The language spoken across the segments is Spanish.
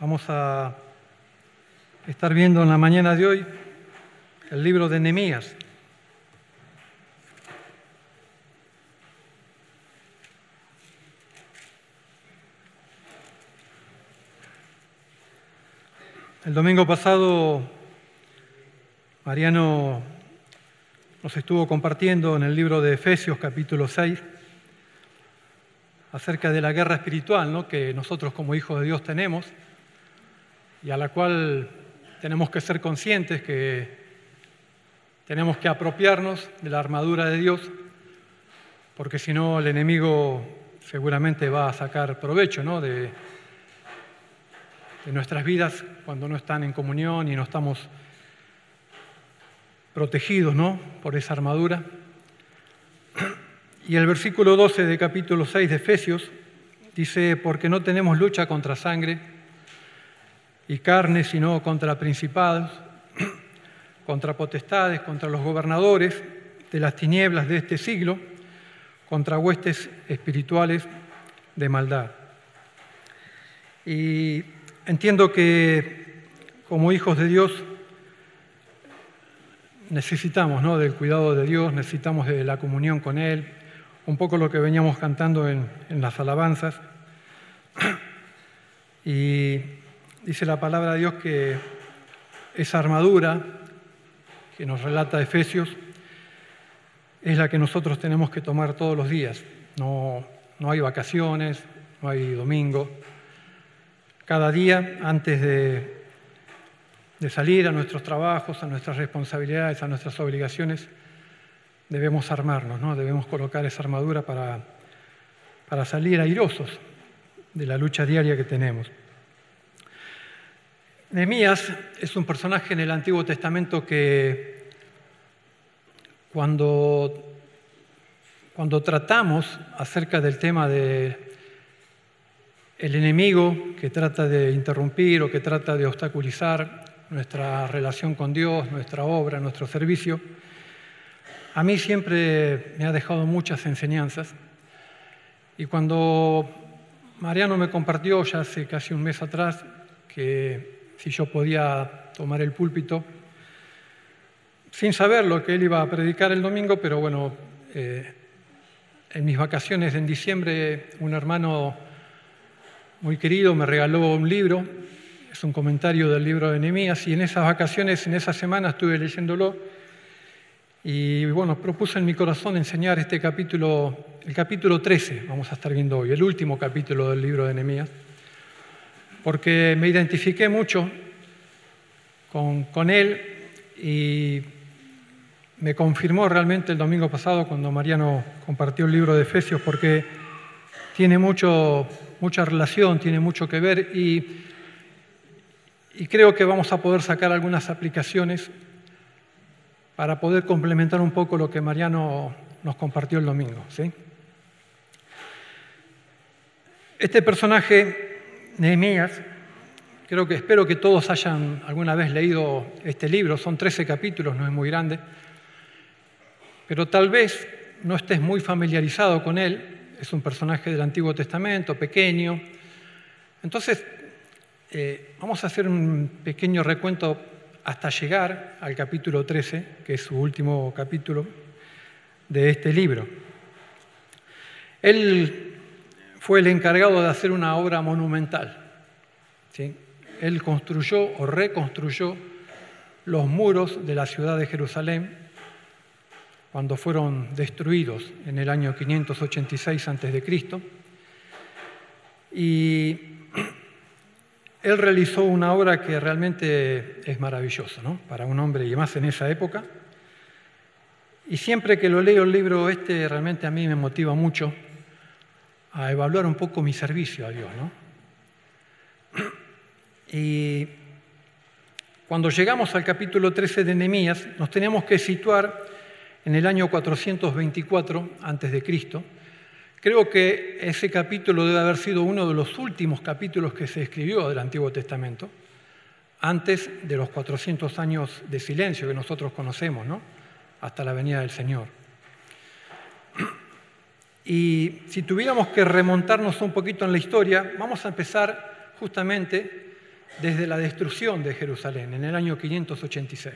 Vamos a estar viendo en la mañana de hoy el libro de Nehemías. El domingo pasado Mariano nos estuvo compartiendo en el libro de Efesios capítulo 6 acerca de la guerra espiritual ¿no? que nosotros como hijos de Dios tenemos y a la cual tenemos que ser conscientes que tenemos que apropiarnos de la armadura de Dios, porque si no el enemigo seguramente va a sacar provecho ¿no? de, de nuestras vidas cuando no están en comunión y no estamos protegidos ¿no? por esa armadura. Y el versículo 12 de capítulo 6 de Efesios dice, porque no tenemos lucha contra sangre y carne, sino contra principados, contra potestades, contra los gobernadores de las tinieblas de este siglo, contra huestes espirituales de maldad. Y entiendo que como hijos de Dios necesitamos ¿no? del cuidado de Dios, necesitamos de la comunión con Él, un poco lo que veníamos cantando en, en las alabanzas. Y dice la palabra de Dios que esa armadura que nos relata Efesios es la que nosotros tenemos que tomar todos los días. No, no hay vacaciones, no hay domingo. Cada día, antes de, de salir a nuestros trabajos, a nuestras responsabilidades, a nuestras obligaciones, debemos armarnos, ¿no? debemos colocar esa armadura para, para salir airosos de la lucha diaria que tenemos. Nehemías es un personaje en el Antiguo Testamento que cuando, cuando tratamos acerca del tema de el enemigo que trata de interrumpir o que trata de obstaculizar nuestra relación con Dios, nuestra obra, nuestro servicio, a mí siempre me ha dejado muchas enseñanzas. Y cuando Mariano me compartió ya hace casi un mes atrás que si yo podía tomar el púlpito, sin saber lo que él iba a predicar el domingo, pero bueno, eh, en mis vacaciones en diciembre un hermano muy querido me regaló un libro, es un comentario del libro de Nehemías, y en esas vacaciones, en esa semana estuve leyéndolo y bueno, propuse en mi corazón enseñar este capítulo, el capítulo 13, vamos a estar viendo hoy, el último capítulo del libro de Nehemías, porque me identifiqué mucho con, con él y me confirmó realmente el domingo pasado cuando Mariano compartió el libro de Efesios, porque tiene mucho, mucha relación, tiene mucho que ver y, y creo que vamos a poder sacar algunas aplicaciones para poder complementar un poco lo que Mariano nos compartió el domingo. ¿sí? Este personaje, Nehemías, creo que espero que todos hayan alguna vez leído este libro, son 13 capítulos, no es muy grande, pero tal vez no estés muy familiarizado con él, es un personaje del Antiguo Testamento, pequeño. Entonces, eh, vamos a hacer un pequeño recuento hasta llegar al capítulo 13, que es su último capítulo de este libro. Él fue el encargado de hacer una obra monumental. Él construyó o reconstruyó los muros de la ciudad de Jerusalén cuando fueron destruidos en el año 586 a.C. Y él realizó una obra que realmente es maravillosa, ¿no? Para un hombre y más en esa época. Y siempre que lo leo el libro este, realmente a mí me motiva mucho a evaluar un poco mi servicio a Dios, ¿no? Y cuando llegamos al capítulo 13 de Nehemías, nos tenemos que situar en el año 424 antes de Cristo Creo que ese capítulo debe haber sido uno de los últimos capítulos que se escribió del Antiguo Testamento, antes de los 400 años de silencio que nosotros conocemos, ¿no? hasta la venida del Señor. Y si tuviéramos que remontarnos un poquito en la historia, vamos a empezar justamente desde la destrucción de Jerusalén en el año 586.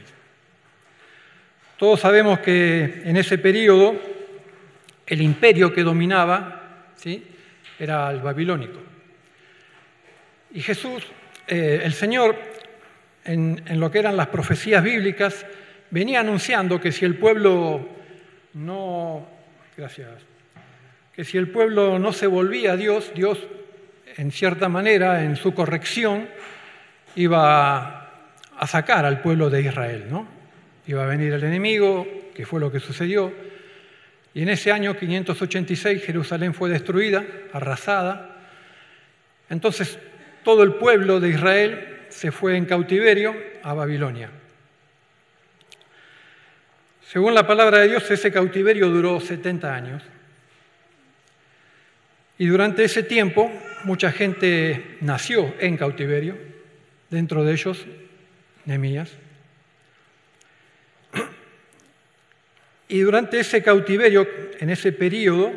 Todos sabemos que en ese periodo el imperio que dominaba era el babilónico. Y Jesús, eh, el Señor, en lo que eran las profecías bíblicas, venía anunciando que si el pueblo no, gracias, que si el pueblo no se volvía a Dios, Dios en cierta manera, en su corrección, iba a sacar al pueblo de Israel, ¿no? Iba a venir el enemigo, que fue lo que sucedió, y en ese año 586 Jerusalén fue destruida, arrasada. Entonces todo el pueblo de Israel se fue en cautiverio a Babilonia. Según la palabra de Dios, ese cautiverio duró 70 años. Y durante ese tiempo mucha gente nació en cautiverio, dentro de ellos Nemías. Y durante ese cautiverio, en ese periodo,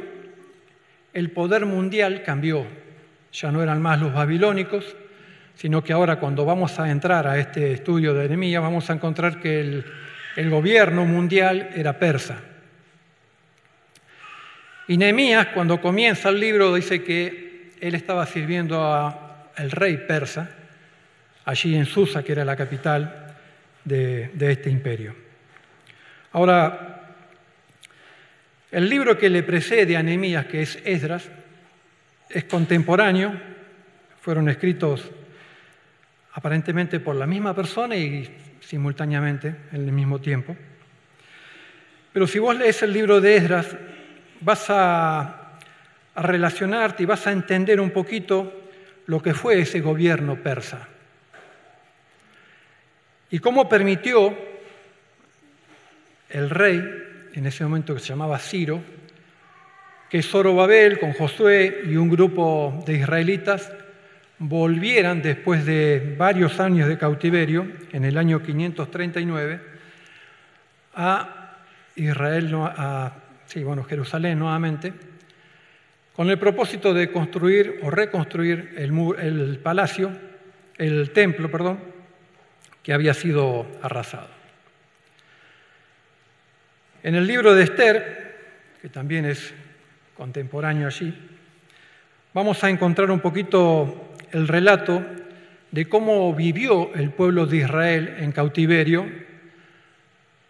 el poder mundial cambió. Ya no eran más los babilónicos, sino que ahora cuando vamos a entrar a este estudio de Nehemías vamos a encontrar que el, el gobierno mundial era persa. Y Nehemías, cuando comienza el libro, dice que él estaba sirviendo al rey persa, allí en Susa, que era la capital de, de este imperio. Ahora, el libro que le precede a Nehemías, que es Esdras, es contemporáneo, fueron escritos aparentemente por la misma persona y simultáneamente en el mismo tiempo. Pero si vos lees el libro de Esdras, vas a, relacionarte y vas a entender un poquito lo que fue ese gobierno persa. Y cómo permitió el rey en ese momento que se llamaba Ciro, que Zorobabel con Josué y un grupo de israelitas volvieran después de varios años de cautiverio, en el año 539, a Israel, a sí, bueno, Jerusalén nuevamente, con el propósito de construir o reconstruir el, palacio, el templo, perdón, que había sido arrasado. En el libro de Esther, que también es contemporáneo allí, vamos a encontrar un poquito el relato de cómo vivió el pueblo de Israel en cautiverio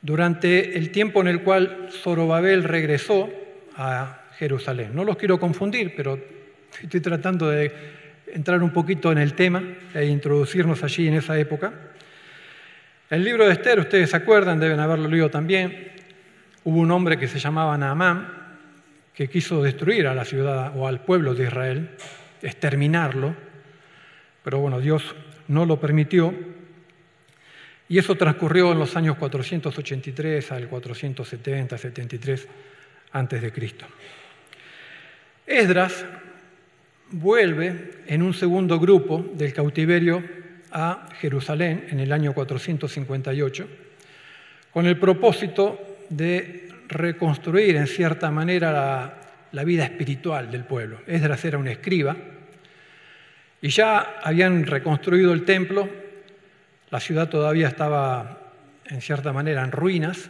durante el tiempo en el cual Zorobabel regresó a Jerusalén. No los quiero confundir, pero estoy tratando de entrar un poquito en el tema e introducirnos allí en esa época. El libro de Esther, ustedes se acuerdan, deben haberlo leído también, Hubo un hombre que se llamaba Naamán que quiso destruir a la ciudad o al pueblo de Israel, exterminarlo, pero bueno, Dios no lo permitió. Y eso transcurrió en los años 483 al 470, 73 antes de Cristo. Esdras vuelve en un segundo grupo del cautiverio a Jerusalén en el año 458 con el propósito de reconstruir en cierta manera la, vida espiritual del pueblo. Esdras era un escriba y ya habían reconstruido el templo, la ciudad todavía estaba en cierta manera en ruinas,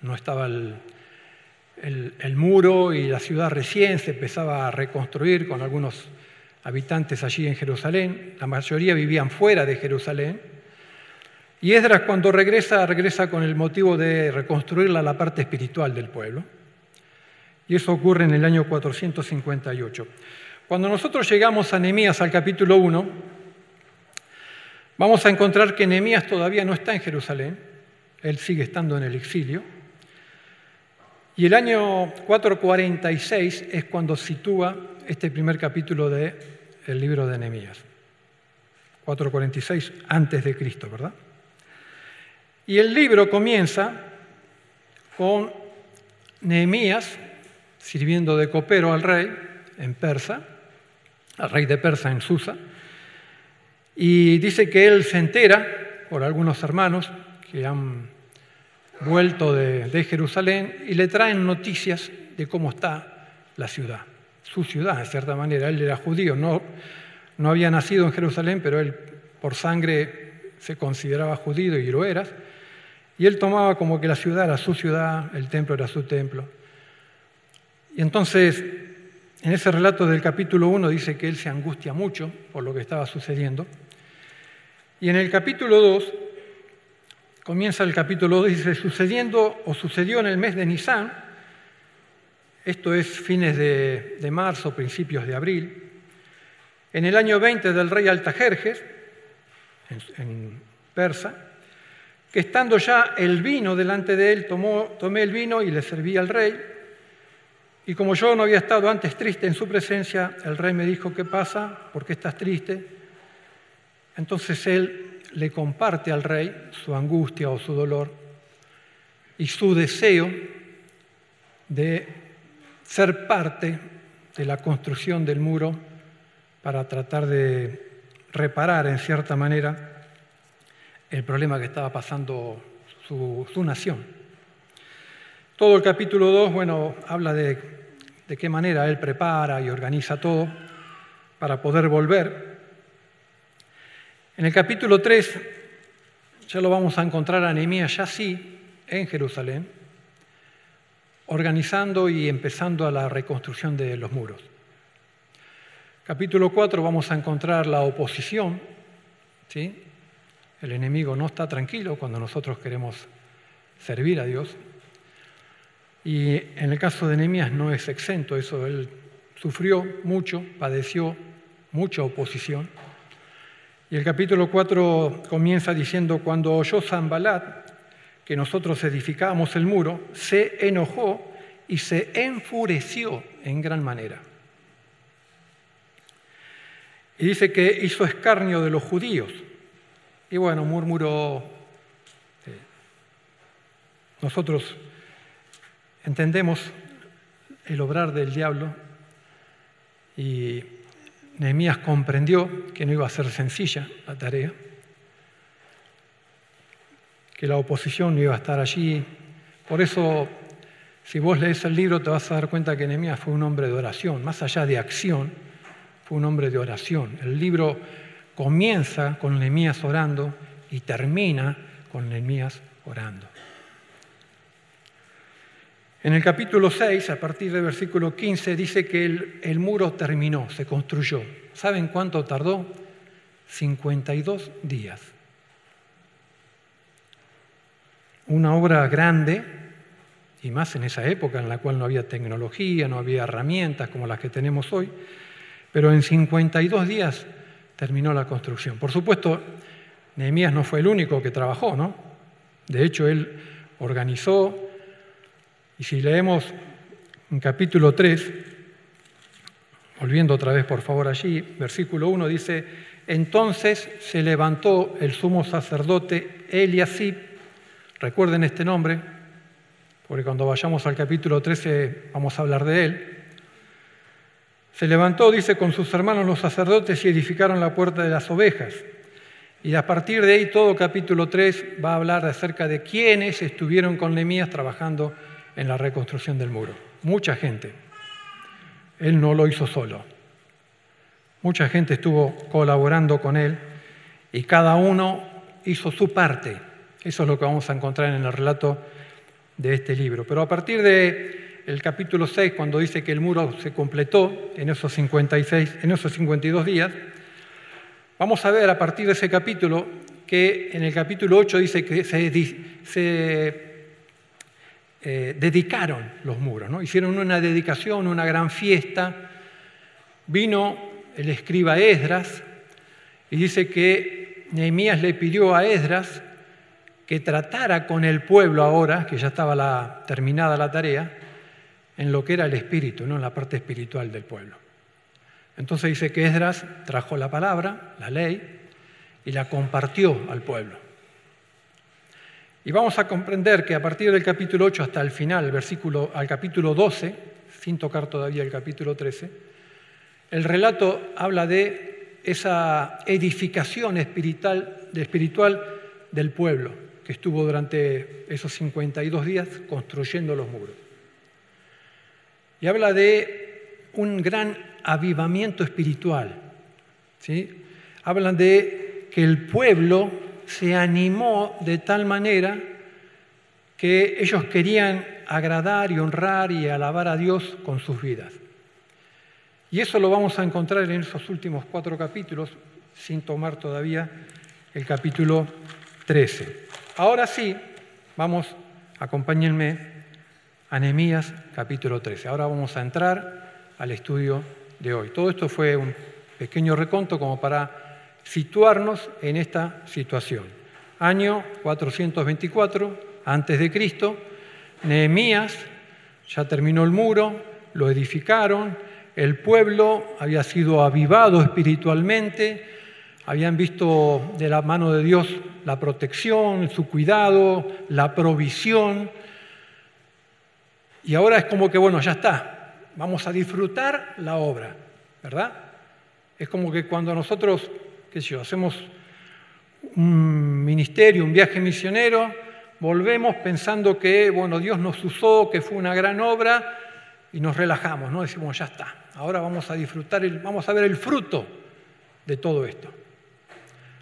no estaba el, muro y la ciudad recién se empezaba a reconstruir con algunos habitantes allí en Jerusalén, la mayoría vivían fuera de Jerusalén, y Esdras cuando regresa, regresa con el motivo de reconstruir la parte espiritual del pueblo. Y eso ocurre en el año 458. Cuando nosotros llegamos a Nehemías al capítulo 1, vamos a encontrar que Nehemías todavía no está en Jerusalén, él sigue estando en el exilio. Y el año 446 es cuando sitúa este primer capítulo del libro de Nehemías. 446 antes de Cristo, ¿verdad? Y el libro comienza con Nehemías sirviendo de copero al rey en Persa, al rey de Persa en Susa, y dice que él se entera por algunos hermanos que han vuelto de, Jerusalén y le traen noticias de cómo está la ciudad, su ciudad, de cierta manera. Él era judío, no, no había nacido en Jerusalén, pero él por sangre se consideraba judío y lo eras, y él tomaba como que la ciudad era su ciudad, el templo era su templo. Y entonces, en ese relato del capítulo 1 dice que él se angustia mucho por lo que estaba sucediendo. Y en el capítulo 2, comienza el capítulo 2, dice, sucediendo o sucedió en el mes de Nisan, esto es fines de, de marzo, principios de abril, en el año 20 del rey Altajerjes, en, persa, que estando ya el vino delante de él, tomó, tomé el vino y le serví al rey. Y como yo no había estado antes triste en su presencia, el rey me dijo, ¿qué pasa? ¿Por qué estás triste? Entonces él le comparte al rey su angustia o su dolor y su deseo de ser parte de la construcción del muro para tratar de reparar en cierta manera el problema que estaba pasando su, nación. Todo el capítulo 2, bueno, habla de, de qué manera él prepara y organiza todo para poder volver. En el capítulo 3 ya lo vamos a encontrar a Nehemías ya sí en Jerusalén, organizando y empezando a la reconstrucción de los muros. Capítulo 4 vamos a encontrar la oposición. ¿sí? El enemigo no está tranquilo cuando nosotros queremos servir a Dios. Y en el caso de Nehemías no es exento eso. Él sufrió mucho, padeció mucha oposición. Y el capítulo 4 comienza diciendo, cuando oyó Zambalat que nosotros edificábamos el muro, se enojó y se enfureció en gran manera. Y dice que hizo escarnio de los judíos. Y bueno, murmuró. Eh, nosotros entendemos el obrar del diablo y Nehemías comprendió que no iba a ser sencilla la tarea, que la oposición no iba a estar allí. Por eso, si vos lees el libro, te vas a dar cuenta que Nehemías fue un hombre de oración, más allá de acción un hombre de oración. El libro comienza con Nehemías orando y termina con Nehemías orando. En el capítulo 6, a partir del versículo 15, dice que el, el muro terminó, se construyó. ¿Saben cuánto tardó? 52 días. Una obra grande, y más en esa época en la cual no había tecnología, no había herramientas como las que tenemos hoy, pero en 52 días terminó la construcción. Por supuesto, Nehemías no fue el único que trabajó, ¿no? De hecho, él organizó, y si leemos en capítulo 3, volviendo otra vez por favor allí, versículo 1 dice, entonces se levantó el sumo sacerdote Eliasib, recuerden este nombre, porque cuando vayamos al capítulo 13 vamos a hablar de él, se levantó, dice, con sus hermanos los sacerdotes y edificaron la puerta de las ovejas. Y a partir de ahí todo capítulo 3 va a hablar acerca de quiénes estuvieron con Nehemías trabajando en la reconstrucción del muro. Mucha gente. Él no lo hizo solo. Mucha gente estuvo colaborando con él y cada uno hizo su parte. Eso es lo que vamos a encontrar en el relato de este libro. Pero a partir de el capítulo 6, cuando dice que el muro se completó en esos 56, en esos 52 días, vamos a ver a partir de ese capítulo que en el capítulo 8 dice que se, eh, dedicaron los muros, ¿no? hicieron una dedicación, una gran fiesta. Vino el escriba Esdras y dice que Nehemías le pidió a Esdras que tratara con el pueblo ahora, que ya estaba terminada la tarea, en lo que era el espíritu, no en la parte espiritual del pueblo. Entonces dice que Esdras trajo la palabra, la ley, y la compartió al pueblo. Y vamos a comprender que a partir del capítulo 8 hasta el final, versículo, al capítulo 12, sin tocar todavía el capítulo 13, el relato habla de esa edificación espiritual, espiritual del pueblo que estuvo durante esos 52 días construyendo los muros y habla de un gran avivamiento espiritual. ¿sí? Hablan de que el pueblo se animó de tal manera que ellos querían agradar y honrar y alabar a Dios con sus vidas. Y eso lo vamos a encontrar en esos últimos cuatro capítulos, sin tomar todavía el capítulo 13. Ahora sí, vamos, acompáñenme a capítulo 13. Ahora vamos a entrar al estudio de hoy. Todo esto fue un pequeño reconto como para situarnos en esta situación. Año 424 antes de Cristo, Nehemías ya terminó el muro, lo edificaron, el pueblo había sido avivado espiritualmente, habían visto de la mano de Dios la protección, su cuidado, la provisión. Y ahora es como que, bueno, ya está, vamos a disfrutar la obra, ¿verdad? Es como que cuando nosotros, qué sé hacemos un ministerio, un viaje misionero, volvemos pensando que, bueno, Dios nos usó, que fue una gran obra, y nos relajamos, ¿no? Decimos, ya está, ahora vamos a disfrutar, vamos a ver el fruto de todo esto.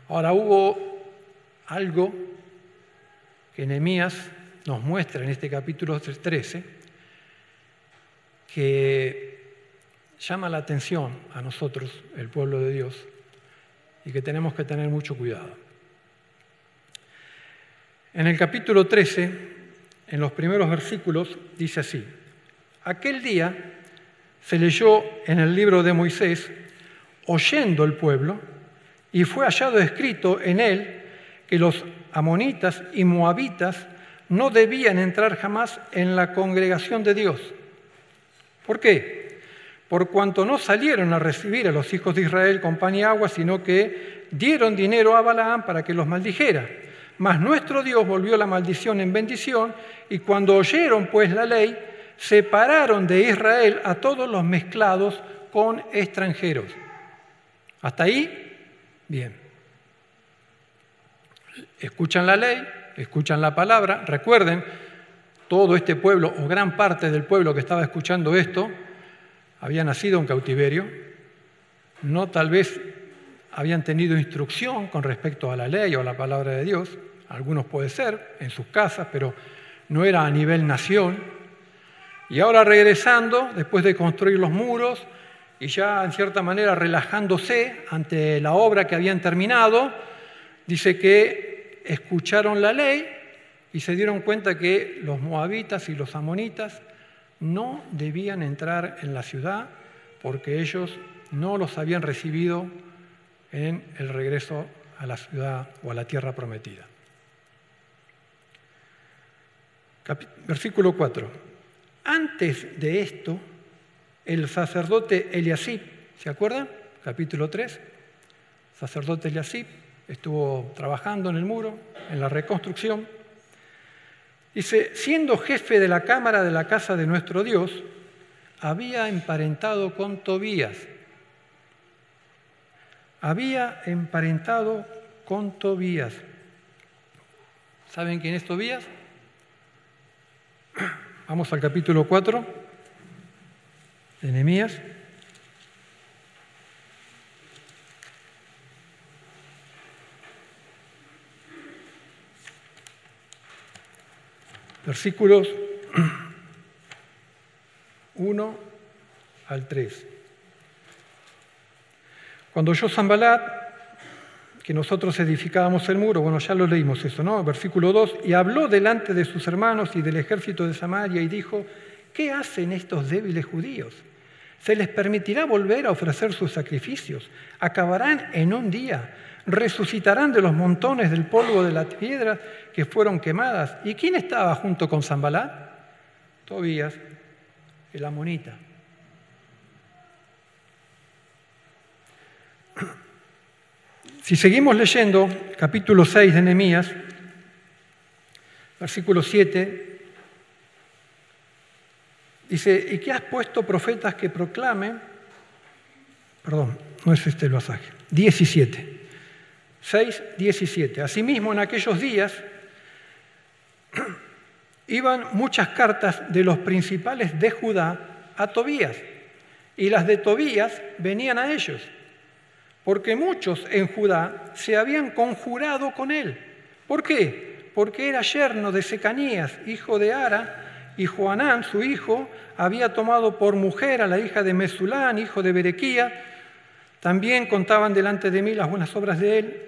Ahora hubo algo que Nehemías nos muestra en este capítulo 13 que llama la atención a nosotros, el pueblo de Dios, y que tenemos que tener mucho cuidado. En el capítulo 13, en los primeros versículos, dice así, aquel día se leyó en el libro de Moisés, oyendo el pueblo, y fue hallado escrito en él que los amonitas y moabitas no debían entrar jamás en la congregación de Dios. ¿Por qué? Por cuanto no salieron a recibir a los hijos de Israel con pan y agua, sino que dieron dinero a Balaam para que los maldijera. Mas nuestro Dios volvió la maldición en bendición y cuando oyeron pues la ley, separaron de Israel a todos los mezclados con extranjeros. ¿Hasta ahí? Bien. Escuchan la ley, escuchan la palabra. Recuerden, todo este pueblo o gran parte del pueblo que estaba escuchando esto había nacido en cautiverio. No tal vez habían tenido instrucción con respecto a la ley o a la palabra de Dios algunos puede ser, en sus casas, pero no era a nivel nación. Y ahora regresando, después de construir los muros y ya en cierta manera relajándose ante la obra que habían terminado, dice que escucharon la ley y se dieron cuenta que los moabitas y los amonitas no debían entrar en la ciudad porque ellos no los habían recibido en el regreso a la ciudad o a la tierra prometida. Versículo 4. Antes de esto, el sacerdote Eliasib, ¿se acuerdan? Capítulo 3. Sacerdote Eliasib estuvo trabajando en el muro, en la reconstrucción. Dice, siendo jefe de la cámara de la casa de nuestro Dios, había emparentado con Tobías. Había emparentado con Tobías. ¿Saben quién es Tobías? Vamos al capítulo 4 de Nehemías. Versículos 1 al 3. Cuando yo Zambalat que nosotros edificábamos el muro, bueno, ya lo leímos eso, ¿no? Versículo 2, y habló delante de sus hermanos y del ejército de Samaria y dijo, ¿qué hacen estos débiles judíos? ¿Se les permitirá volver a ofrecer sus sacrificios? ¿Acabarán en un día? ¿Resucitarán de los montones del polvo de las piedras que fueron quemadas? ¿Y quién estaba junto con Zambalat? Tobías, el amonita. Si seguimos leyendo capítulo 6 de Nehemías, versículo 7, dice, ¿y qué has puesto profetas que proclamen? Perdón, no es este el pasaje. 17. 6, 17. Asimismo, en aquellos días iban muchas cartas de los principales de Judá a Tobías, y las de Tobías venían a ellos porque muchos en Judá se habían conjurado con él. ¿Por qué? Porque era yerno de Secanías, hijo de Ara, y Joanán, su hijo, había tomado por mujer a la hija de Mesulán, hijo de Berequía. También contaban delante de mí las buenas obras de él,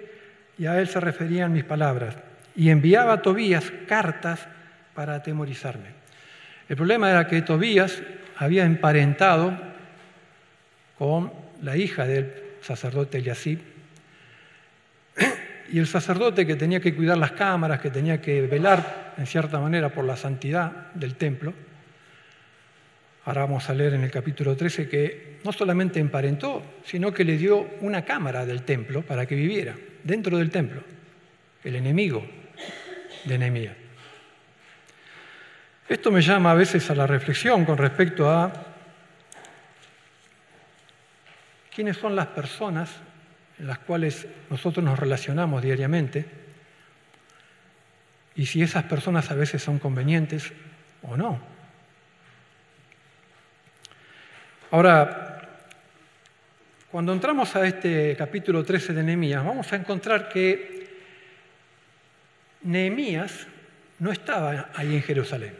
y a él se referían mis palabras. Y enviaba a Tobías cartas para atemorizarme. El problema era que Tobías había emparentado con la hija del sacerdote Eliasib, y el sacerdote que tenía que cuidar las cámaras, que tenía que velar en cierta manera por la santidad del templo, ahora vamos a leer en el capítulo 13 que no solamente emparentó, sino que le dio una cámara del templo para que viviera dentro del templo, el enemigo de Nehemías. Esto me llama a veces a la reflexión con respecto a quiénes son las personas en las cuales nosotros nos relacionamos diariamente y si esas personas a veces son convenientes o no. Ahora, cuando entramos a este capítulo 13 de Nehemías, vamos a encontrar que Nehemías no estaba ahí en Jerusalén.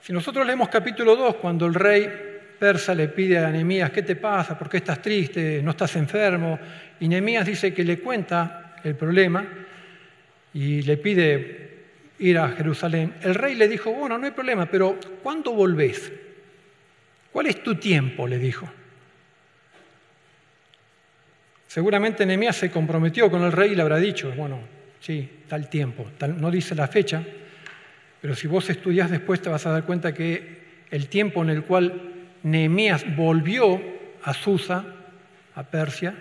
Si nosotros leemos capítulo 2, cuando el rey persa le pide a Nehemías, ¿qué te pasa? ¿Por qué estás triste? ¿No estás enfermo? Y Nehemías dice que le cuenta el problema y le pide ir a Jerusalén. El rey le dijo, bueno, no hay problema, pero ¿cuándo volvés? ¿Cuál es tu tiempo? le dijo. Seguramente Nehemías se comprometió con el rey y le habrá dicho, bueno, sí, tal tiempo, no dice la fecha, pero si vos estudias después te vas a dar cuenta que el tiempo en el cual Nehemías volvió a Susa, a Persia,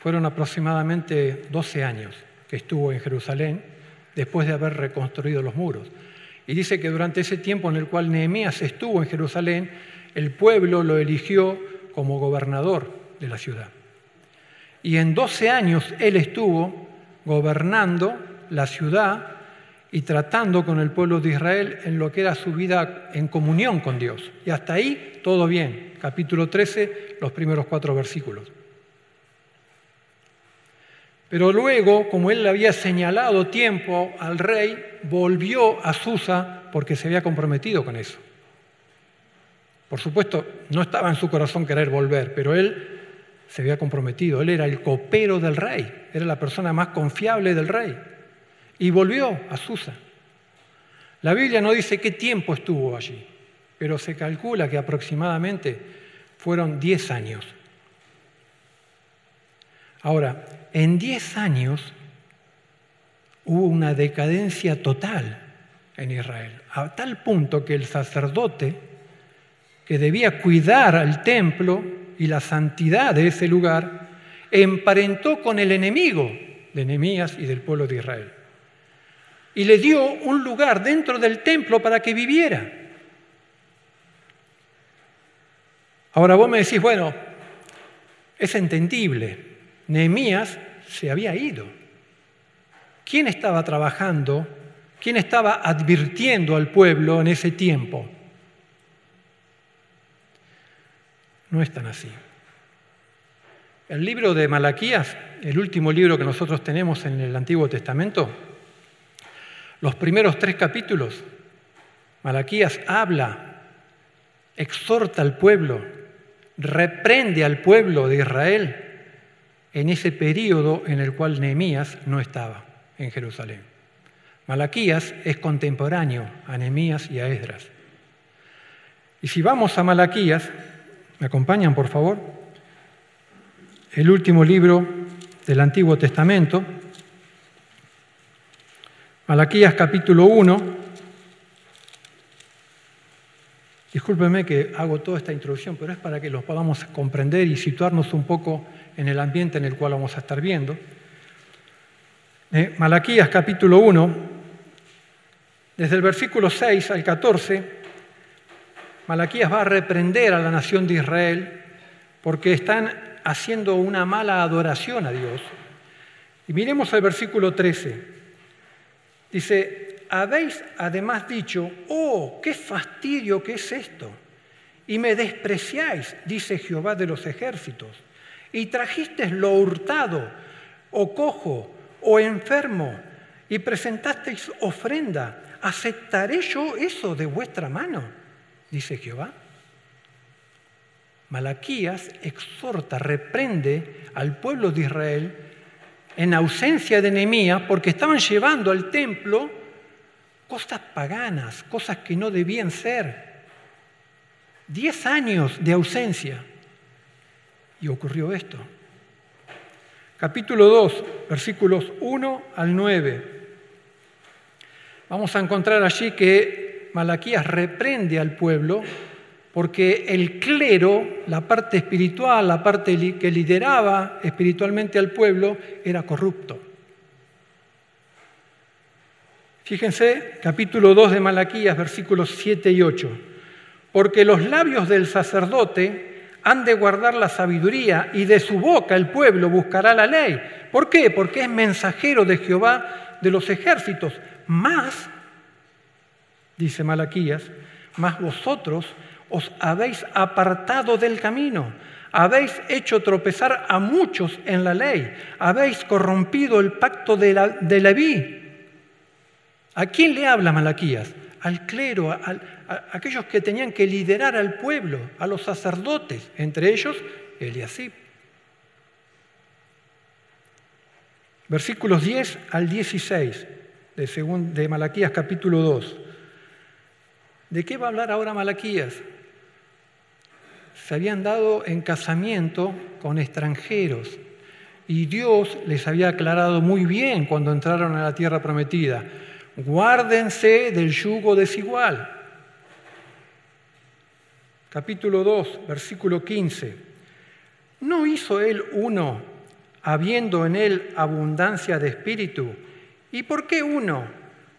fueron aproximadamente 12 años que estuvo en Jerusalén después de haber reconstruido los muros. Y dice que durante ese tiempo en el cual Nehemías estuvo en Jerusalén, el pueblo lo eligió como gobernador de la ciudad. Y en 12 años él estuvo gobernando la ciudad y tratando con el pueblo de Israel en lo que era su vida en comunión con Dios. Y hasta ahí todo bien. Capítulo 13, los primeros cuatro versículos. Pero luego, como él le había señalado tiempo al rey, volvió a Susa porque se había comprometido con eso. Por supuesto, no estaba en su corazón querer volver, pero él se había comprometido. Él era el copero del rey, era la persona más confiable del rey y volvió a Susa. La Biblia no dice qué tiempo estuvo allí, pero se calcula que aproximadamente fueron 10 años. Ahora, en 10 años hubo una decadencia total en Israel, a tal punto que el sacerdote que debía cuidar al templo y la santidad de ese lugar, emparentó con el enemigo de Nehemías y del pueblo de Israel y le dio un lugar dentro del templo para que viviera. Ahora vos me decís, bueno, es entendible, Nehemías se había ido. ¿Quién estaba trabajando? ¿Quién estaba advirtiendo al pueblo en ese tiempo? No es tan así. El libro de Malaquías, el último libro que nosotros tenemos en el Antiguo Testamento, los primeros tres capítulos, Malaquías habla, exhorta al pueblo, reprende al pueblo de Israel en ese periodo en el cual Nehemías no estaba en Jerusalén. Malaquías es contemporáneo a Nehemías y a Esdras. Y si vamos a Malaquías, ¿me acompañan por favor? El último libro del Antiguo Testamento, Malaquías capítulo 1. Discúlpeme que hago toda esta introducción, pero es para que los podamos comprender y situarnos un poco en el ambiente en el cual vamos a estar viendo. Eh, Malaquías capítulo 1, desde el versículo 6 al 14, Malaquías va a reprender a la nación de Israel porque están haciendo una mala adoración a Dios. Y miremos el versículo 13. Dice, habéis además dicho, oh, qué fastidio que es esto. y me despreciáis, dice Jehová de los ejércitos, y trajisteis lo hurtado, o cojo, o enfermo, y presentasteis ofrenda, ¿aceptaré yo eso de vuestra mano? Dice Jehová. Malaquías exhorta, reprende al pueblo de Israel en ausencia de Nehemías porque estaban llevando al templo cosas paganas, cosas que no debían ser. Diez años de ausencia. Y ocurrió esto. Capítulo 2, versículos 1 al 9. Vamos a encontrar allí que Malaquías reprende al pueblo porque el clero, la parte espiritual, la parte que lideraba espiritualmente al pueblo, era corrupto. Fíjense, capítulo 2 de Malaquías, versículos 7 y 8. Porque los labios del sacerdote han de guardar la sabiduría y de su boca el pueblo buscará la ley. ¿Por qué? Porque es mensajero de Jehová de los ejércitos. Más, dice Malaquías, más vosotros os habéis apartado del camino, habéis hecho tropezar a muchos en la ley, habéis corrompido el pacto de, la, de Leví. ¿A quién le habla Malaquías? Al clero, a, aquellos que tenían que liderar al pueblo, a los sacerdotes, entre ellos Eliasib. Versículos 10 al 16 de, de Malaquías capítulo 2. ¿De qué va a hablar ahora Malaquías? se habían dado en casamiento con extranjeros y Dios les había aclarado muy bien cuando entraron a la tierra prometida, guárdense del yugo desigual. Capítulo 2, versículo 15. ¿No hizo él uno, habiendo en él abundancia de espíritu? ¿Y por qué uno?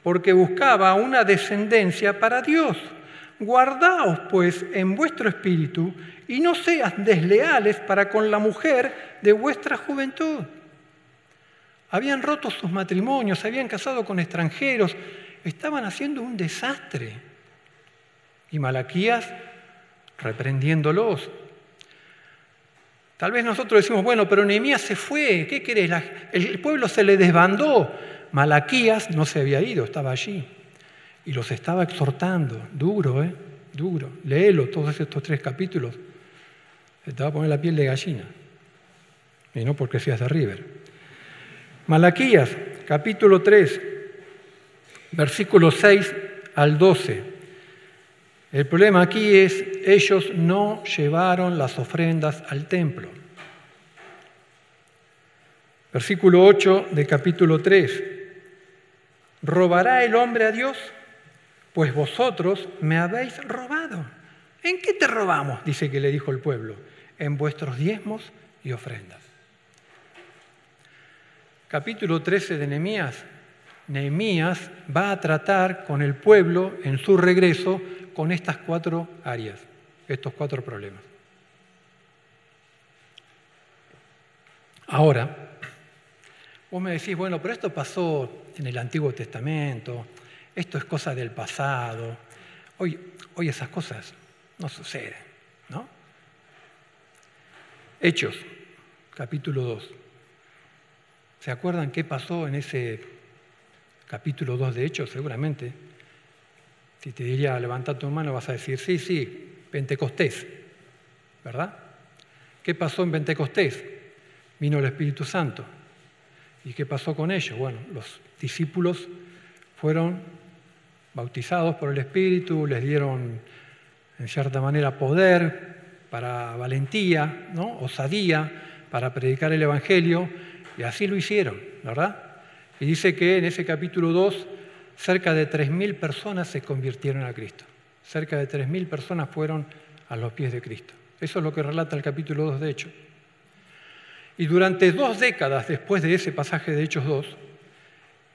Porque buscaba una descendencia para Dios. Guardaos pues en vuestro espíritu y no seas desleales para con la mujer de vuestra juventud. Habían roto sus matrimonios, se habían casado con extranjeros, estaban haciendo un desastre. Y Malaquías reprendiéndolos. Tal vez nosotros decimos, bueno, pero Nehemías se fue, ¿qué querés? el pueblo se le desbandó. Malaquías no se había ido, estaba allí. Y los estaba exhortando, duro, ¿eh? Duro. Léelo todos estos tres capítulos. Se te va a poner la piel de gallina. Y no porque seas de River. Malaquías, capítulo 3, versículos 6 al 12. El problema aquí es, ellos no llevaron las ofrendas al templo. Versículo 8 de capítulo 3. ¿Robará el hombre a Dios? pues vosotros me habéis robado. ¿En qué te robamos? Dice que le dijo el pueblo, en vuestros diezmos y ofrendas. Capítulo 13 de Nehemías. Nehemías va a tratar con el pueblo en su regreso con estas cuatro áreas, estos cuatro problemas. Ahora, vos me decís, bueno, pero esto pasó en el Antiguo Testamento, esto es cosa del pasado. Hoy, hoy esas cosas no suceden, ¿no? Hechos, capítulo 2. ¿Se acuerdan qué pasó en ese capítulo 2 de Hechos? Seguramente. Si te diría levanta tu mano, vas a decir, sí, sí, Pentecostés, ¿verdad? ¿Qué pasó en Pentecostés? Vino el Espíritu Santo. ¿Y qué pasó con ellos? Bueno, los discípulos fueron bautizados por el Espíritu, les dieron en cierta manera poder para valentía, ¿no? osadía, para predicar el Evangelio, y así lo hicieron, ¿verdad? Y dice que en ese capítulo 2 cerca de 3.000 personas se convirtieron a Cristo. Cerca de 3.000 personas fueron a los pies de Cristo. Eso es lo que relata el capítulo 2 de Hechos. Y durante dos décadas después de ese pasaje de Hechos 2,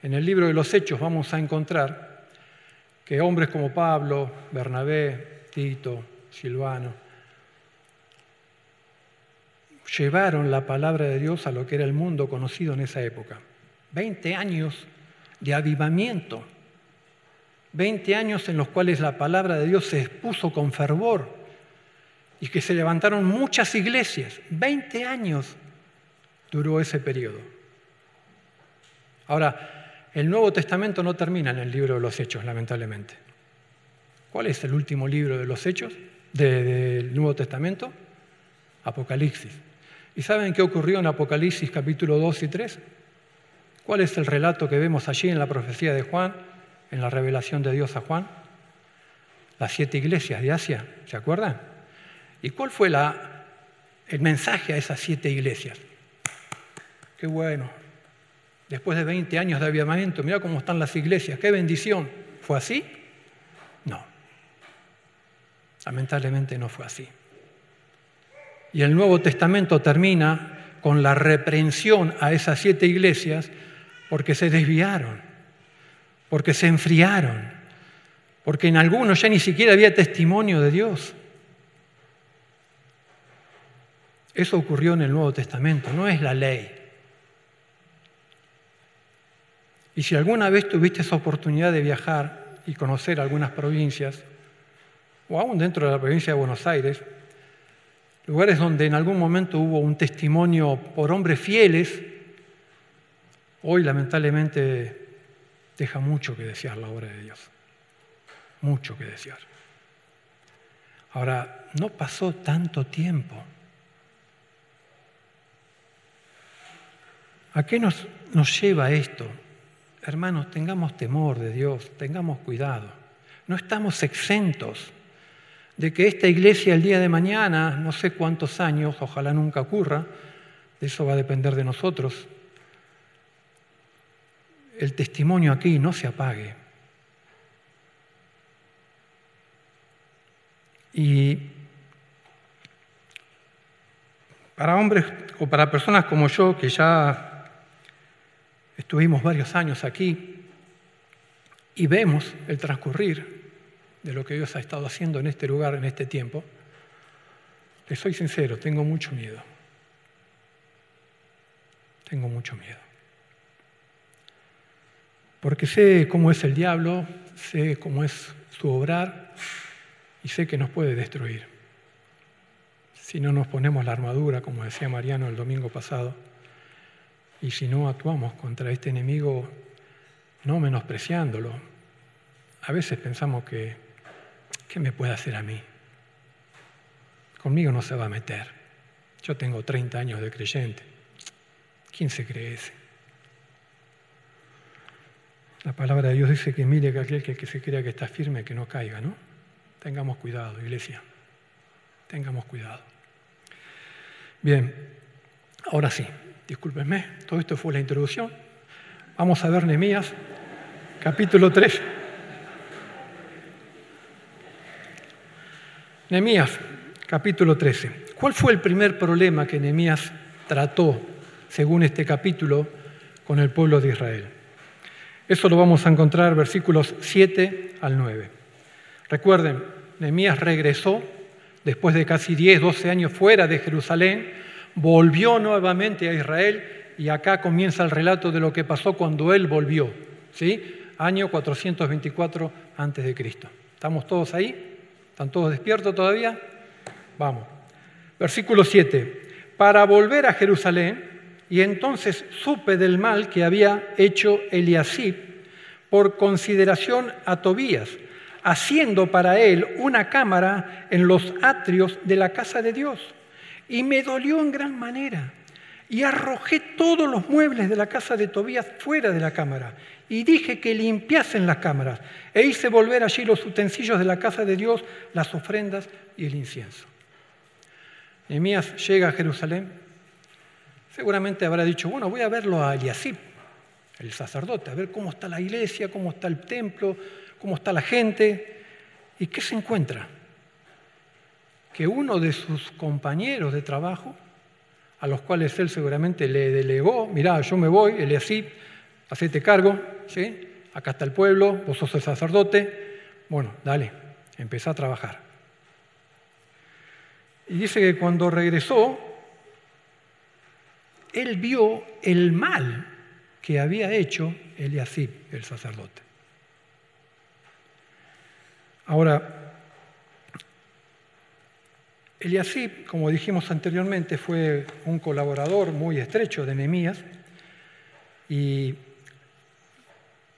en el libro de los Hechos vamos a encontrar que hombres como Pablo, Bernabé, Tito, Silvano, llevaron la palabra de Dios a lo que era el mundo conocido en esa época. Veinte años de avivamiento, veinte años en los cuales la palabra de Dios se expuso con fervor, y que se levantaron muchas iglesias. 20 años duró ese periodo. Ahora, el Nuevo Testamento no termina en el libro de los Hechos, lamentablemente. ¿Cuál es el último libro de los Hechos del Nuevo Testamento? Apocalipsis. ¿Y saben qué ocurrió en Apocalipsis capítulo 2 y 3? ¿Cuál es el relato que vemos allí en la profecía de Juan, en la revelación de Dios a Juan? Las siete iglesias de Asia, ¿se acuerdan? ¿Y cuál fue el mensaje a esas siete iglesias? Qué bueno. Después de 20 años de avivamiento, mira cómo están las iglesias, qué bendición. ¿Fue así? No. Lamentablemente no fue así. Y el Nuevo Testamento termina con la reprensión a esas siete iglesias porque se desviaron, porque se enfriaron, porque en algunos ya ni siquiera había testimonio de Dios. Eso ocurrió en el Nuevo Testamento, no es la ley. Y si alguna vez tuviste esa oportunidad de viajar y conocer algunas provincias, o aún dentro de la provincia de Buenos Aires, lugares donde en algún momento hubo un testimonio por hombres fieles, hoy lamentablemente deja mucho que desear la obra de Dios, mucho que desear. Ahora, no pasó tanto tiempo. ¿A qué nos, nos lleva esto? Hermanos, tengamos temor de Dios, tengamos cuidado. No estamos exentos de que esta iglesia el día de mañana, no sé cuántos años, ojalá nunca ocurra, de eso va a depender de nosotros, el testimonio aquí no se apague. Y para hombres o para personas como yo, que ya estuvimos varios años aquí y vemos el transcurrir de lo que Dios ha estado haciendo en este lugar, en este tiempo, les soy sincero, tengo mucho miedo. Tengo mucho miedo. Porque sé cómo es el diablo, sé cómo es su obrar y sé que nos puede destruir. Si no nos ponemos la armadura, como decía Mariano el domingo pasado, y si no actuamos contra este enemigo no menospreciándolo, a veces pensamos que ¿qué me puede hacer a mí? Conmigo no se va a meter. Yo tengo 30 años de creyente. ¿Quién se cree ese? La palabra de Dios dice que mire que aquel que se crea que está firme, que no caiga, ¿no? Tengamos cuidado, iglesia. Tengamos cuidado. Bien, ahora sí, discúlpenme, todo esto fue la introducción. Vamos a ver Nehemías, capítulo 3. Nehemías, capítulo 13. ¿Cuál fue el primer problema que Nehemías trató, según este capítulo, con el pueblo de Israel? Eso lo vamos a encontrar versículos 7 al 9. Recuerden, Nehemías regresó después de casi 10, 12 años fuera de Jerusalén, volvió nuevamente a Israel y acá comienza el relato de lo que pasó cuando él volvió, ¿sí? Año 424 antes de Cristo. ¿Estamos todos ahí? ¿Están todos despiertos todavía? Vamos. Versículo 7. Para volver a Jerusalén, y entonces supe del mal que había hecho Eliasib por consideración a Tobías, haciendo para él una cámara en los atrios de la casa de Dios. Y me dolió en gran manera. Y arrojé todos los muebles de la casa de Tobías fuera de la cámara y dije que limpiasen las cámaras e hice volver allí los utensilios de la casa de Dios, las ofrendas y el incienso. Nehemías llega a Jerusalén, seguramente habrá dicho, bueno, voy a verlo a Eliasib, el sacerdote, a ver cómo está la iglesia, cómo está el templo, cómo está la gente, y qué se encuentra. Que uno de sus compañeros de trabajo, a los cuales él seguramente le delegó, mirá, yo me voy, Eliasib, hacete cargo, ¿sí? Acá está el pueblo, vos sos el sacerdote. Bueno, dale, empezá a trabajar. Y dice que cuando regresó, él vio el mal que había hecho Eliasib, el sacerdote. Ahora, Eliasib, como dijimos anteriormente, fue un colaborador muy estrecho de Nehemías y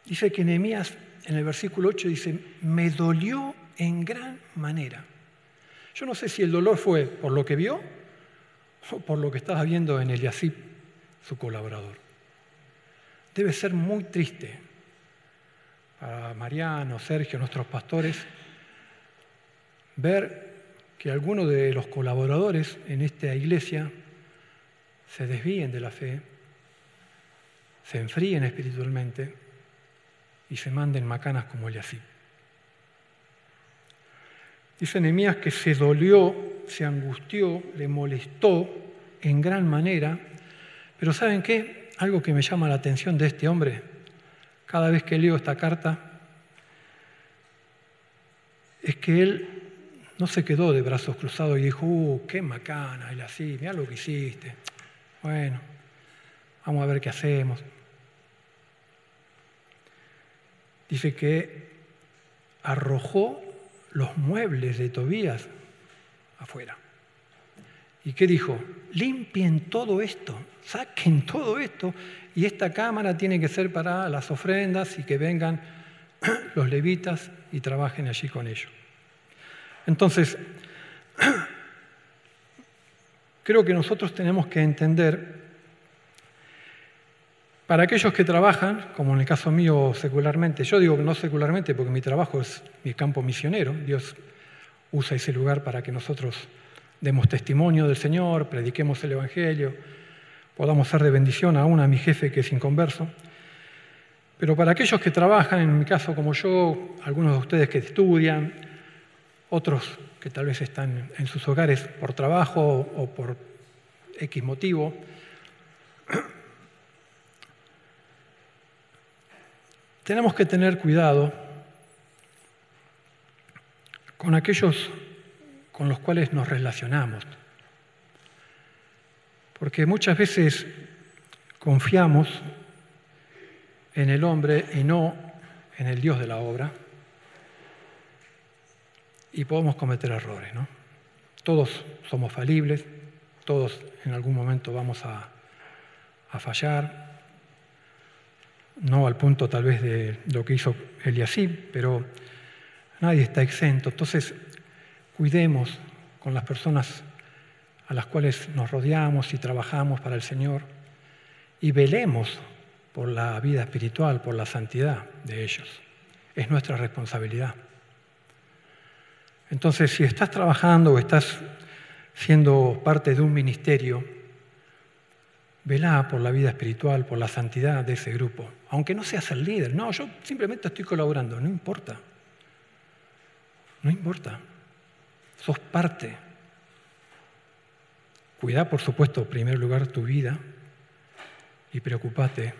dice que Nehemías en el versículo 8 dice, me dolió en gran manera. Yo no sé si el dolor fue por lo que vio o por lo que estaba viendo en Eliasib, su colaborador. Debe ser muy triste para Mariano, Sergio, nuestros pastores, ver que algunos de los colaboradores en esta iglesia se desvíen de la fe, se enfríen espiritualmente y se manden macanas como Eliasib. Dice Nehemías que se dolió, se angustió, le molestó en gran manera, pero ¿saben qué? Algo que me llama la atención de este hombre, cada vez que leo esta carta, es que él no se quedó de brazos cruzados y dijo, uh, qué macana, y así, mira lo que hiciste. Bueno, vamos a ver qué hacemos. Dice que arrojó los muebles de Tobías afuera. ¿Y qué dijo? Limpien todo esto, saquen todo esto y esta cámara tiene que ser para las ofrendas y que vengan los levitas y trabajen allí con ellos. Entonces, creo que nosotros tenemos que entender, para aquellos que trabajan, como en el caso mío secularmente, yo digo no secularmente porque mi trabajo es mi campo misionero, Dios usa ese lugar para que nosotros demos testimonio del Señor, prediquemos el Evangelio, podamos ser de bendición aún a mi jefe que es inconverso. Pero para aquellos que trabajan, en mi caso como yo, algunos de ustedes que estudian, otros que tal vez están en sus hogares por trabajo o por X motivo, tenemos que tener cuidado con aquellos con los cuales nos relacionamos. Porque muchas veces confiamos en el hombre y no en el Dios de la obra y podemos cometer errores. ¿no? Todos somos falibles, todos en algún momento vamos a, a fallar, no al punto tal vez de lo que hizo Eliasib, pero nadie está exento. Entonces, cuidemos con las personas a las cuales nos rodeamos y trabajamos para el Señor y velemos por la vida espiritual, por la santidad de ellos. Es nuestra responsabilidad. Entonces, si estás trabajando o estás siendo parte de un ministerio, velá por la vida espiritual, por la santidad de ese grupo, aunque no seas el líder. No, yo simplemente estoy colaborando, no importa. No importa. Sos parte. Cuida, por supuesto, en primer lugar tu vida y preocupate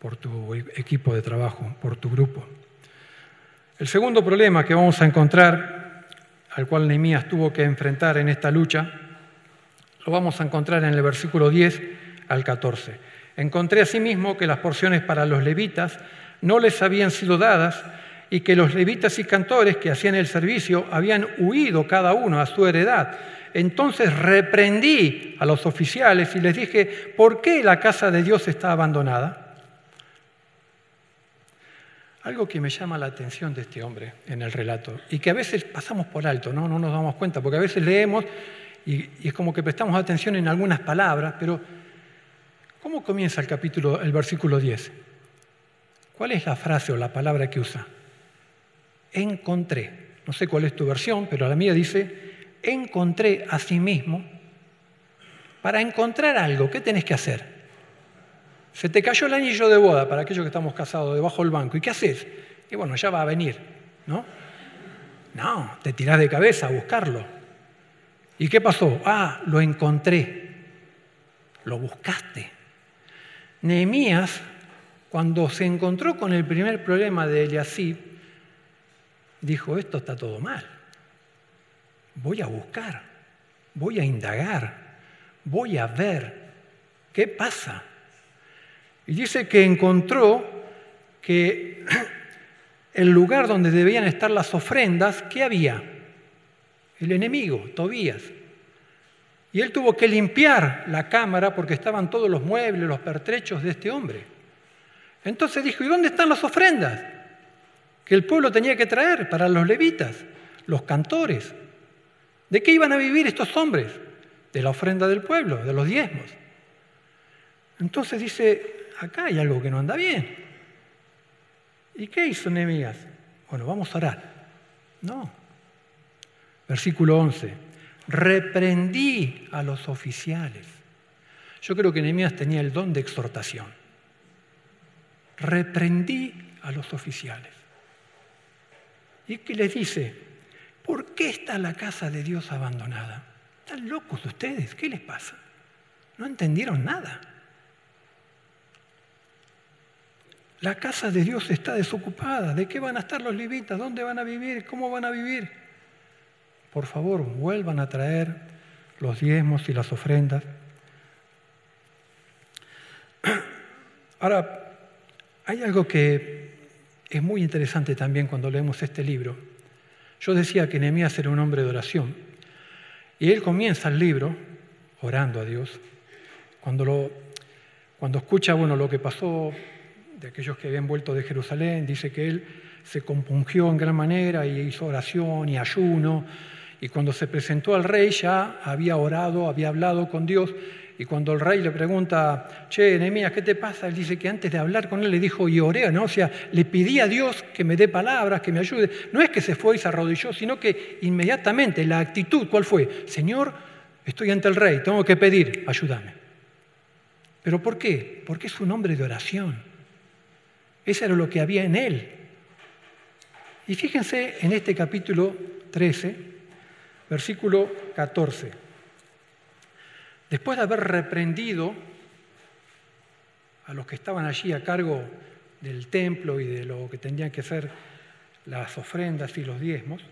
por tu equipo de trabajo, por tu grupo. El segundo problema que vamos a encontrar, al cual Nehemías tuvo que enfrentar en esta lucha, lo vamos a encontrar en el versículo 10 al 14. Encontré asimismo que las porciones para los levitas no les habían sido dadas y que los levitas y cantores que hacían el servicio habían huido cada uno a su heredad. Entonces reprendí a los oficiales y les dije, ¿por qué la casa de Dios está abandonada? Algo que me llama la atención de este hombre en el relato y que a veces pasamos por alto, no, no nos damos cuenta, porque a veces leemos y, es como que prestamos atención en algunas palabras, pero ¿cómo comienza el capítulo, el versículo 10? ¿Cuál es la frase o la palabra que usa? encontré. No sé cuál es tu versión, pero la mía dice, encontré a sí mismo. Para encontrar algo, ¿qué tenés que hacer? Se te cayó el anillo de boda para aquellos que estamos casados debajo del banco. ¿Y qué haces? Y bueno, ya va a venir, ¿no? No, te tirás de cabeza a buscarlo. ¿Y qué pasó? Ah, lo encontré. Lo buscaste. Nehemías, cuando se encontró con el primer problema de Eliasib, dijo, esto está todo mal. Voy a buscar, voy a indagar, voy a ver qué pasa. Y dice que encontró que el lugar donde debían estar las ofrendas, ¿qué había? El enemigo, Tobías. Y él tuvo que limpiar la cámara porque estaban todos los muebles, los pertrechos de este hombre. Entonces dijo, ¿y dónde están las ofrendas? Que el pueblo tenía que traer para los levitas, los cantores. ¿De qué iban a vivir estos hombres? De la ofrenda del pueblo, de los diezmos. Entonces dice, acá hay algo que no anda bien. ¿Y qué hizo Nehemías? Bueno, vamos a orar. No. Versículo 11. Reprendí a los oficiales. Yo creo que Nehemías tenía el don de exhortación. Reprendí a los oficiales. ¿Y qué les dice? ¿Por qué está la casa de Dios abandonada? ¿Están locos ustedes? ¿Qué les pasa? No entendieron nada. La casa de Dios está desocupada. ¿De qué van a estar los levitas? ¿Dónde van a vivir? ¿Cómo van a vivir? Por favor, vuelvan a traer los diezmos y las ofrendas. Ahora, hay algo que es muy interesante también cuando leemos este libro. Yo decía que Nehemías era un hombre de oración. Y él comienza el libro orando a Dios. Cuando, lo, cuando escucha bueno, lo que pasó de aquellos que habían vuelto de Jerusalén, dice que él se compungió en gran manera y hizo oración y ayuno, y cuando se presentó al rey ya había orado, había hablado con Dios, y cuando el rey le pregunta, che, Nehemías, ¿qué te pasa? Él dice que antes de hablar con él le dijo, y oré, ¿no? O sea, le pedí a Dios que me dé palabras, que me ayude. No es que se fue y se arrodilló, sino que inmediatamente la actitud, ¿cuál fue? Señor, estoy ante el rey, tengo que pedir, ayúdame. ¿Pero por qué? Porque es un hombre de oración. Eso era lo que había en él. Y fíjense en este capítulo 13, versículo 14. Después de haber reprendido a los que estaban allí a cargo del templo y de lo que tendrían que ser las ofrendas y los diezmos,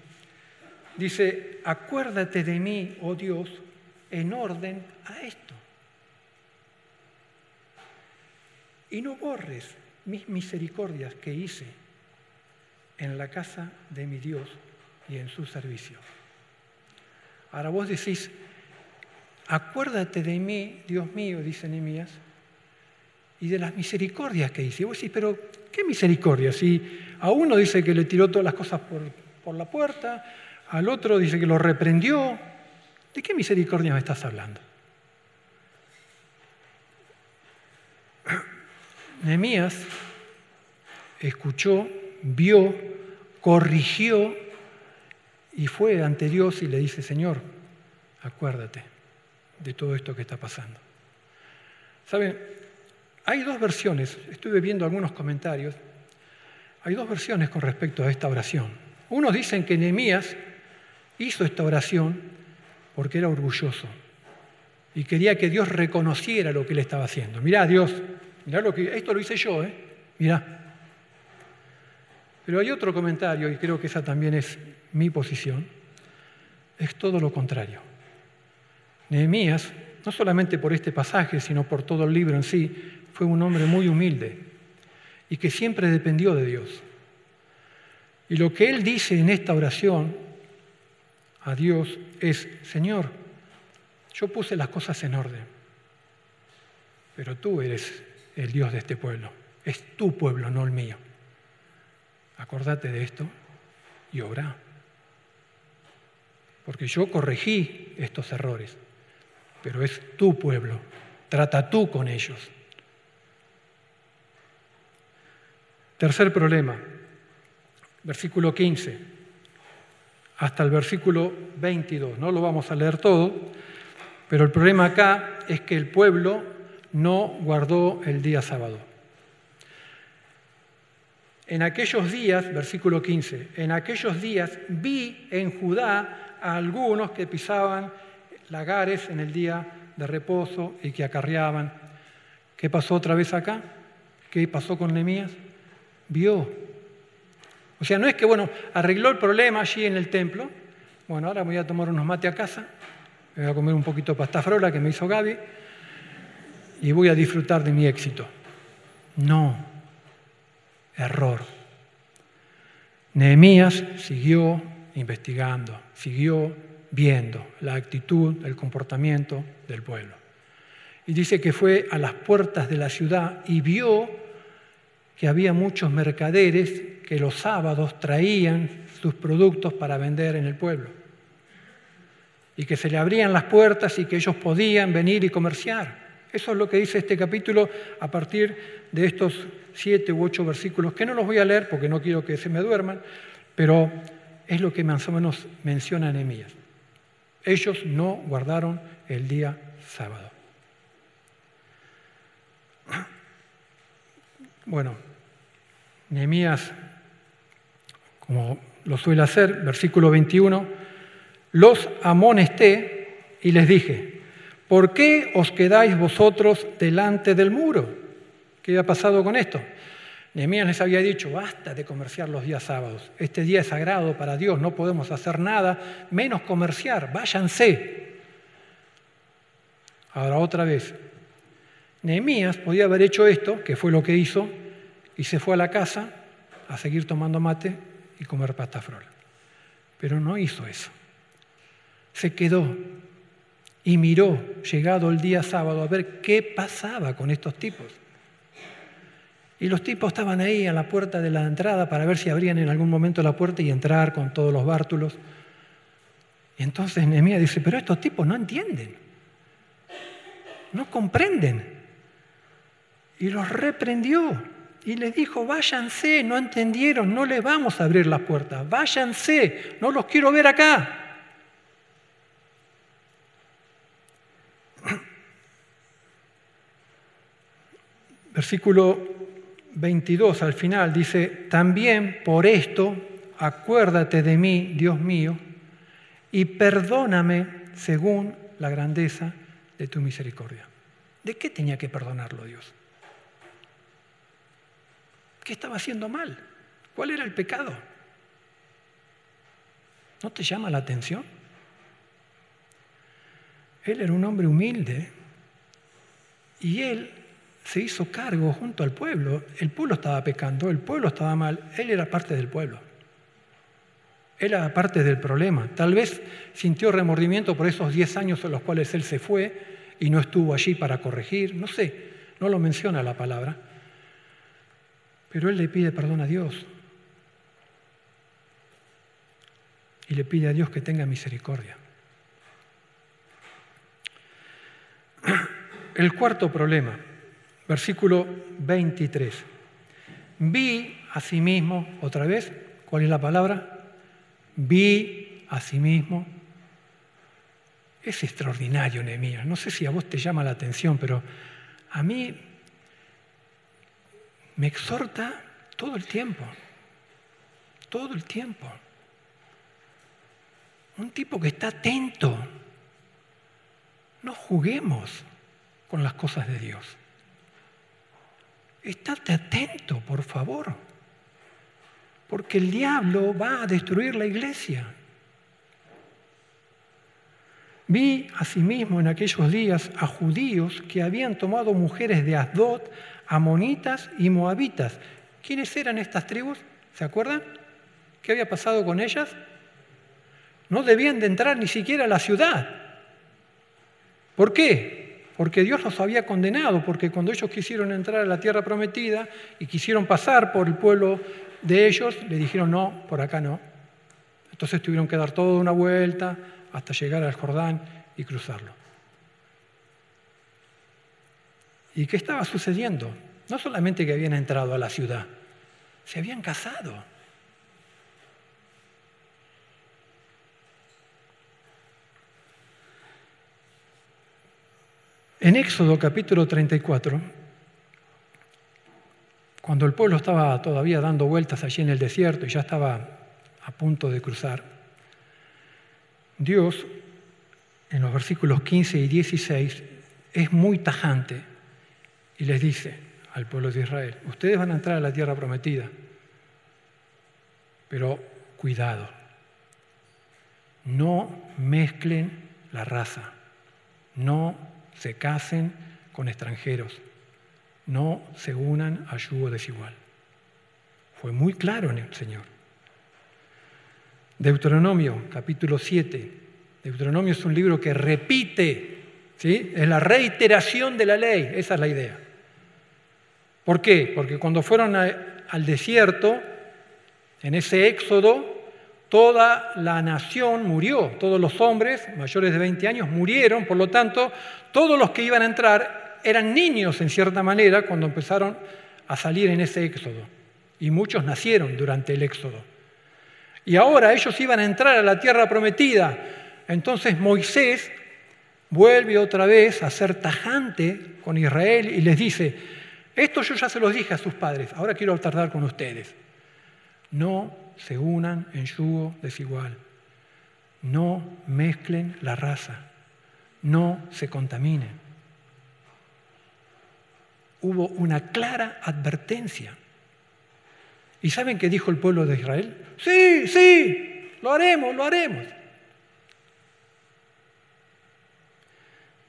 dice, acuérdate de mí, oh Dios, en orden a esto. Y no borres mis misericordias que hice en la casa de mi Dios y en su servicio. Ahora vos decís, acuérdate de mí, Dios mío, dice Nehemías, y de las misericordias que hice. Y vos decís, pero ¿qué misericordia? Si a uno dice que le tiró todas las cosas por, por la puerta, al otro dice que lo reprendió, ¿de qué misericordia me estás hablando? Nehemías escuchó, vio, corrigió y fue ante Dios y le dice, Señor, acuérdate de todo esto que está pasando. Saben, hay dos versiones, estuve viendo algunos comentarios, hay dos versiones con respecto a esta oración. Unos dicen que Nehemías hizo esta oración porque era orgulloso y quería que Dios reconociera lo que él estaba haciendo. Mirá, Dios, Mirá lo que, esto lo hice yo, ¿eh? Mirá. Pero hay otro comentario, y creo que esa también es mi posición, es todo lo contrario. Nehemías, no solamente por este pasaje, sino por todo el libro en sí, fue un hombre muy humilde y que siempre dependió de Dios. Y lo que él dice en esta oración a Dios es, Señor, yo puse las cosas en orden, pero tú eres el Dios de este pueblo. Es tu pueblo, no el mío. Acordate de esto y obra. Porque yo corregí estos errores, pero es tu pueblo. Trata tú con ellos. Tercer problema, versículo 15 hasta el versículo 22. No lo vamos a leer todo, pero el problema acá es que el pueblo no guardó el día sábado. En aquellos días, versículo 15, en aquellos días vi en Judá a algunos que pisaban lagares en el día de reposo y que acarreaban. ¿Qué pasó otra vez acá? ¿Qué pasó con Nehemías? Vio. O sea, no es que, bueno, arregló el problema allí en el templo. Bueno, ahora voy a tomar unos mate a casa, voy a comer un poquito de pasta frola que me hizo Gaby y voy a disfrutar de mi éxito. No, error. Nehemías siguió investigando, siguió viendo la actitud, el comportamiento del pueblo. Y dice que fue a las puertas de la ciudad y vio que había muchos mercaderes que los sábados traían sus productos para vender en el pueblo. Y que se le abrían las puertas y que ellos podían venir y comerciar. Eso es lo que dice este capítulo a partir de estos siete u ocho versículos, que no los voy a leer porque no quiero que se me duerman, pero es lo que más o menos menciona Nehemías. Ellos no guardaron el día sábado. Bueno, Nehemías, como lo suele hacer, versículo 21, los amonesté y les dije, ¿por qué os quedáis vosotros delante del muro? ¿Qué ha pasado con esto? Nehemías les había dicho, basta de comerciar los días sábados. Este día es sagrado para Dios, no podemos hacer nada, menos comerciar, váyanse. Ahora otra vez, Nehemías podía haber hecho esto, que fue lo que hizo, y se fue a la casa a seguir tomando mate y comer pasta frola. Pero no hizo eso. Se quedó y miró, llegado el día sábado, a ver qué pasaba con estos tipos. Y los tipos estaban ahí a la puerta de la entrada para ver si abrían en algún momento la puerta y entrar con todos los bártulos. Y entonces Nehemías dice, pero estos tipos no entienden, no comprenden. Y los reprendió y les dijo, váyanse, no entendieron, no les vamos a abrir las puertas, váyanse, no los quiero ver acá. Versículo 22 al final dice, también por esto acuérdate de mí, Dios mío, y perdóname según la grandeza de tu misericordia. ¿De qué tenía que perdonarlo Dios? ¿Qué estaba haciendo mal? ¿Cuál era el pecado? ¿No te llama la atención? Él era un hombre humilde y él se hizo cargo junto al pueblo. El pueblo estaba pecando, el pueblo estaba mal, él era parte del pueblo. Él era parte del problema. Tal vez sintió remordimiento por esos 10 años en los cuales él se fue y no estuvo allí para corregir. No sé, no lo menciona la palabra. Pero él le pide perdón a Dios. Y le pide a Dios que tenga misericordia. El cuarto problema versículo 23. Vi a sí mismo, otra vez, ¿cuál es la palabra? Vi a sí mismo. Es extraordinario, Nehemías. No sé si a vos te llama la atención, pero a mí me exhorta todo el tiempo. Todo el tiempo. Un tipo que está atento. No juguemos con las cosas de Dios. Estate atento, por favor, porque el diablo va a destruir la iglesia. Vi asimismo en aquellos días a judíos que habían tomado mujeres de Asdod, amonitas y moabitas. ¿Quiénes eran estas tribus? ¿Se acuerdan? ¿Qué había pasado con ellas? No debían de entrar ni siquiera a la ciudad. ¿Por qué? Porque Dios los había condenado, porque cuando ellos quisieron entrar a la tierra prometida y quisieron pasar por el pueblo de ellos, le dijeron no, por acá no. Entonces tuvieron que dar toda una vuelta hasta llegar al Jordán y cruzarlo. ¿Y qué estaba sucediendo? No solamente que habían entrado a la ciudad, se habían casado. En Éxodo capítulo 34, cuando el pueblo estaba todavía dando vueltas allí en el desierto y ya estaba a punto de cruzar, Dios en los versículos 15 y 16 es muy tajante y les dice al pueblo de Israel, ustedes van a entrar a la tierra prometida, pero cuidado, no mezclen la raza, no se casen con extranjeros, no se unan a yugo desigual. Fue muy claro en el Señor. Deuteronomio capítulo 7, Deuteronomio es un libro que repite, ¿sí? es la reiteración de la ley, esa es la idea. ¿Por qué? Porque cuando fueron al desierto, en ese éxodo, toda la nación murió, todos los hombres mayores de 20 años murieron, por lo tanto, todos los que iban a entrar eran niños en cierta manera cuando empezaron a salir en ese éxodo. Y muchos nacieron durante el éxodo. Y ahora ellos iban a entrar a la tierra prometida. Entonces Moisés vuelve otra vez a ser tajante con Israel y les dice, esto yo ya se los dije a sus padres, ahora quiero tratar con ustedes. No se unan en yugo desigual. No mezclen la raza. No se contaminen. Hubo una clara advertencia. ¿Y saben qué dijo el pueblo de Israel? Sí, sí, lo haremos, lo haremos.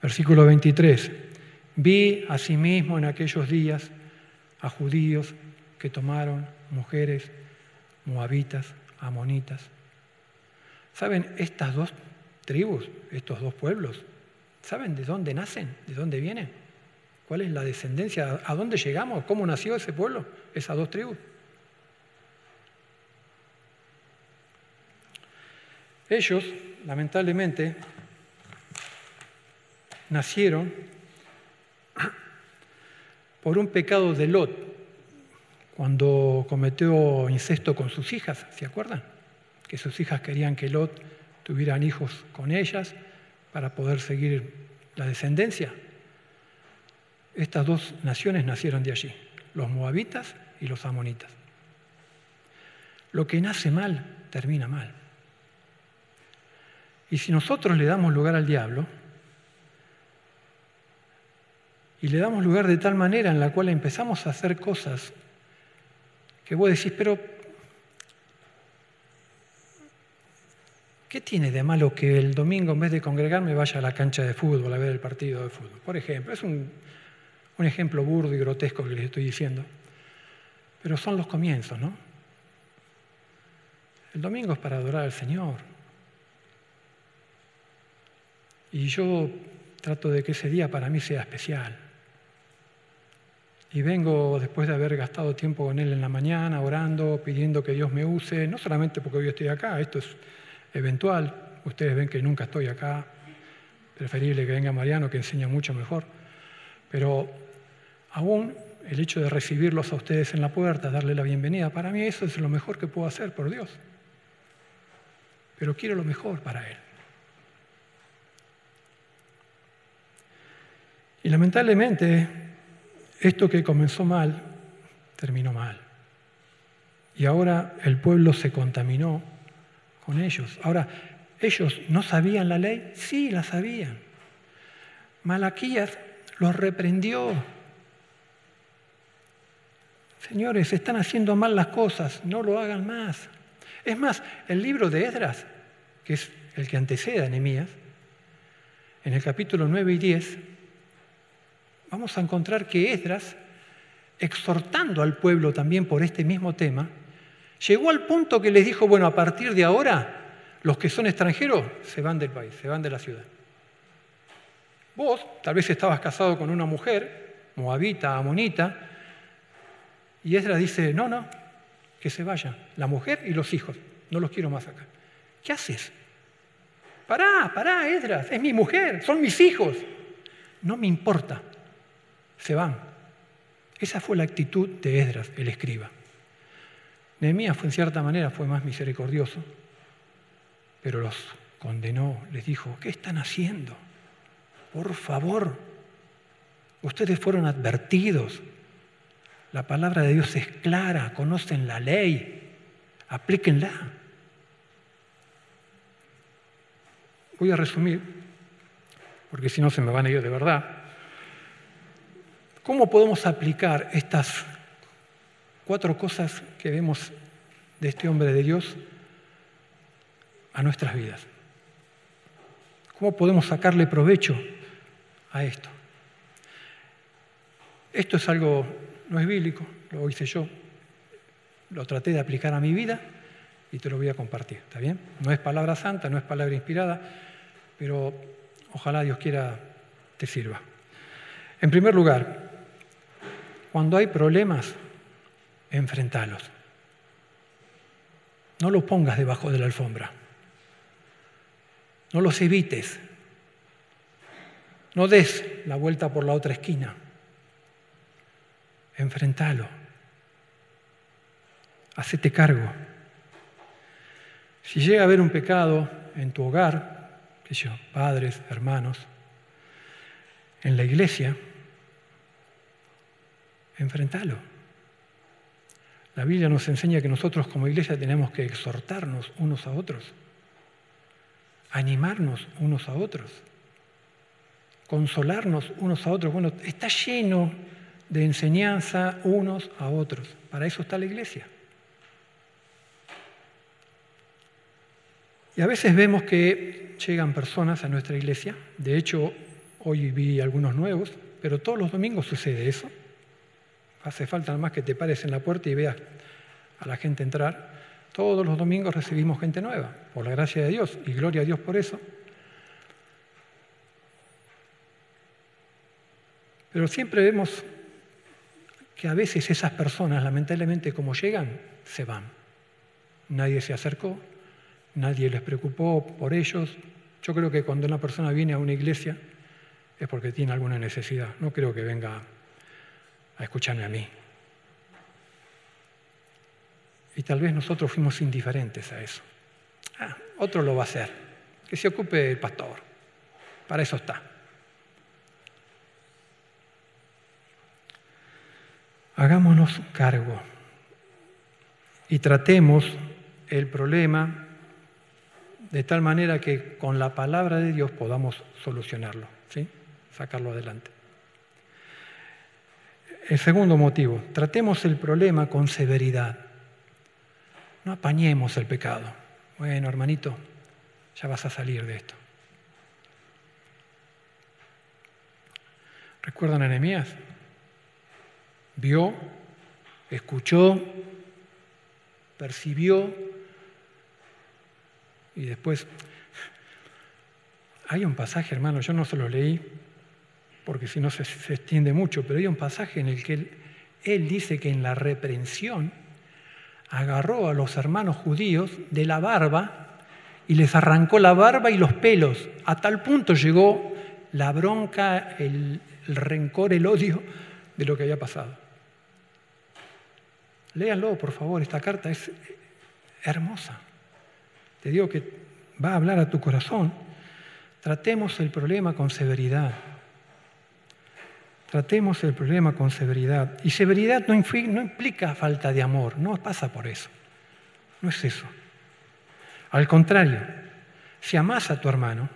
Versículo 23. Vi asimismo en aquellos días a judíos que tomaron mujeres moabitas, amonitas. ¿Saben estas dos tribus, estos dos pueblos? ¿Saben de dónde nacen? ¿De dónde vienen? ¿Cuál es la descendencia? ¿A dónde llegamos? ¿Cómo nació ese pueblo, esas dos tribus? Ellos, lamentablemente, nacieron por un pecado de Lot, cuando cometió incesto con sus hijas, ¿se acuerdan? Que sus hijas querían que Lot tuvieran hijos con ellas para poder seguir la descendencia. Estas dos naciones nacieron de allí, los moabitas y los amonitas. Lo que nace mal, termina mal. Y si nosotros le damos lugar al diablo, y le damos lugar de tal manera en la cual empezamos a hacer cosas que vos decís, pero ¿qué tiene de malo que el domingo en vez de congregarme vaya a la cancha de fútbol a ver el partido de fútbol? Por ejemplo, es un, un ejemplo burdo y grotesco que les estoy diciendo, pero son los comienzos, ¿no? El domingo es para adorar al Señor. Y yo trato de que ese día para mí sea especial. Y vengo después de haber gastado tiempo con Él en la mañana, orando, pidiendo que Dios me use, no solamente porque hoy estoy acá, esto es eventual, ustedes ven que nunca estoy acá, preferible que venga Mariano, que enseña mucho mejor, pero aún el hecho de recibirlos a ustedes en la puerta, darle la bienvenida, para mí eso es lo mejor que puedo hacer por Dios. Pero quiero lo mejor para Él. Y lamentablemente esto que comenzó mal, terminó mal. Y ahora el pueblo se contaminó con ellos. Ahora, ¿ellos no sabían la ley? Sí, la sabían. Malaquías los reprendió. Señores, están haciendo mal las cosas, no lo hagan más. Es más, el libro de Esdras, que es el que antecede a Nehemías, en el capítulo 9 y 10, vamos a encontrar que Esdras, exhortando al pueblo también por este mismo tema, llegó al punto que les dijo, bueno, a partir de ahora, los que son extranjeros se van del país, se van de la ciudad. Vos tal vez estabas casado con una mujer, moabita, amonita, y Esdras dice, no, no, que se vayan, la mujer y los hijos, no los quiero más acá. ¿Qué haces? Pará, pará, Esdras, es mi mujer, son mis hijos. No me importa, se van. Esa fue la actitud de Esdras, el escriba. Nehemías fue en cierta manera fue más misericordioso, pero los condenó, les dijo, ¿qué están haciendo? Por favor, ustedes fueron advertidos. La palabra de Dios es clara, conocen la ley, aplíquenla. Voy a resumir, porque si no se me van a ir de verdad. ¿Cómo podemos aplicar estas cuatro cosas que vemos de este hombre de Dios a nuestras vidas? ¿Cómo podemos sacarle provecho a esto? Esto es algo, no es bíblico, lo hice yo, lo traté de aplicar a mi vida y te lo voy a compartir, ¿está bien? No es palabra santa, no es palabra inspirada, pero ojalá Dios quiera te sirva. En primer lugar, cuando hay problemas, enfrentalos. No los pongas debajo de la alfombra. No los evites. No des la vuelta por la otra esquina. Enfrentalo. Hacete cargo. Si llega a haber un pecado en tu hogar, padres, hermanos, en la iglesia, enfrentalo. La Biblia nos enseña que nosotros como iglesia tenemos que exhortarnos unos a otros, animarnos unos a otros, consolarnos unos a otros. Bueno, está lleno de enseñanza unos a otros. Para eso está la iglesia. Y a veces vemos que llegan personas a nuestra iglesia, de hecho hoy vi algunos nuevos, pero todos los domingos sucede eso. Hace falta nada más que te pares en la puerta y veas a la gente entrar. Todos los domingos recibimos gente nueva, por la gracia de Dios, y gloria a Dios por eso. Pero siempre vemos que a veces esas personas, lamentablemente, como llegan, se van. Nadie se acercó, nadie les preocupó por ellos. Yo creo que cuando una persona viene a una iglesia es porque tiene alguna necesidad. No creo que venga a escucharme a mí. Y tal vez nosotros fuimos indiferentes a eso. Ah, otro lo va a hacer, que se ocupe el pastor. Para eso está. Hagámonos cargo y tratemos el problema de tal manera que con la palabra de Dios podamos solucionarlo, ¿sí? sacarlo adelante. El segundo motivo, tratemos el problema con severidad. No apañemos el pecado. Bueno, hermanito, ya vas a salir de esto. ¿Recuerdan a Nehemías? Vio, escuchó, percibió y después hay un pasaje, hermano, yo no se lo leí, porque si no se, extiende mucho, pero hay un pasaje en el que él, dice que en la reprensión agarró a los hermanos judíos de la barba y les arrancó la barba y los pelos. A tal punto llegó la bronca, el rencor, el odio de lo que había pasado. Léanlo, por favor, esta carta es hermosa. Te digo que va a hablar a tu corazón. Tratemos el problema con severidad. Tratemos el problema con severidad. Y severidad no, implica falta de amor, no pasa por eso. No es eso. Al contrario, si amás a tu hermano,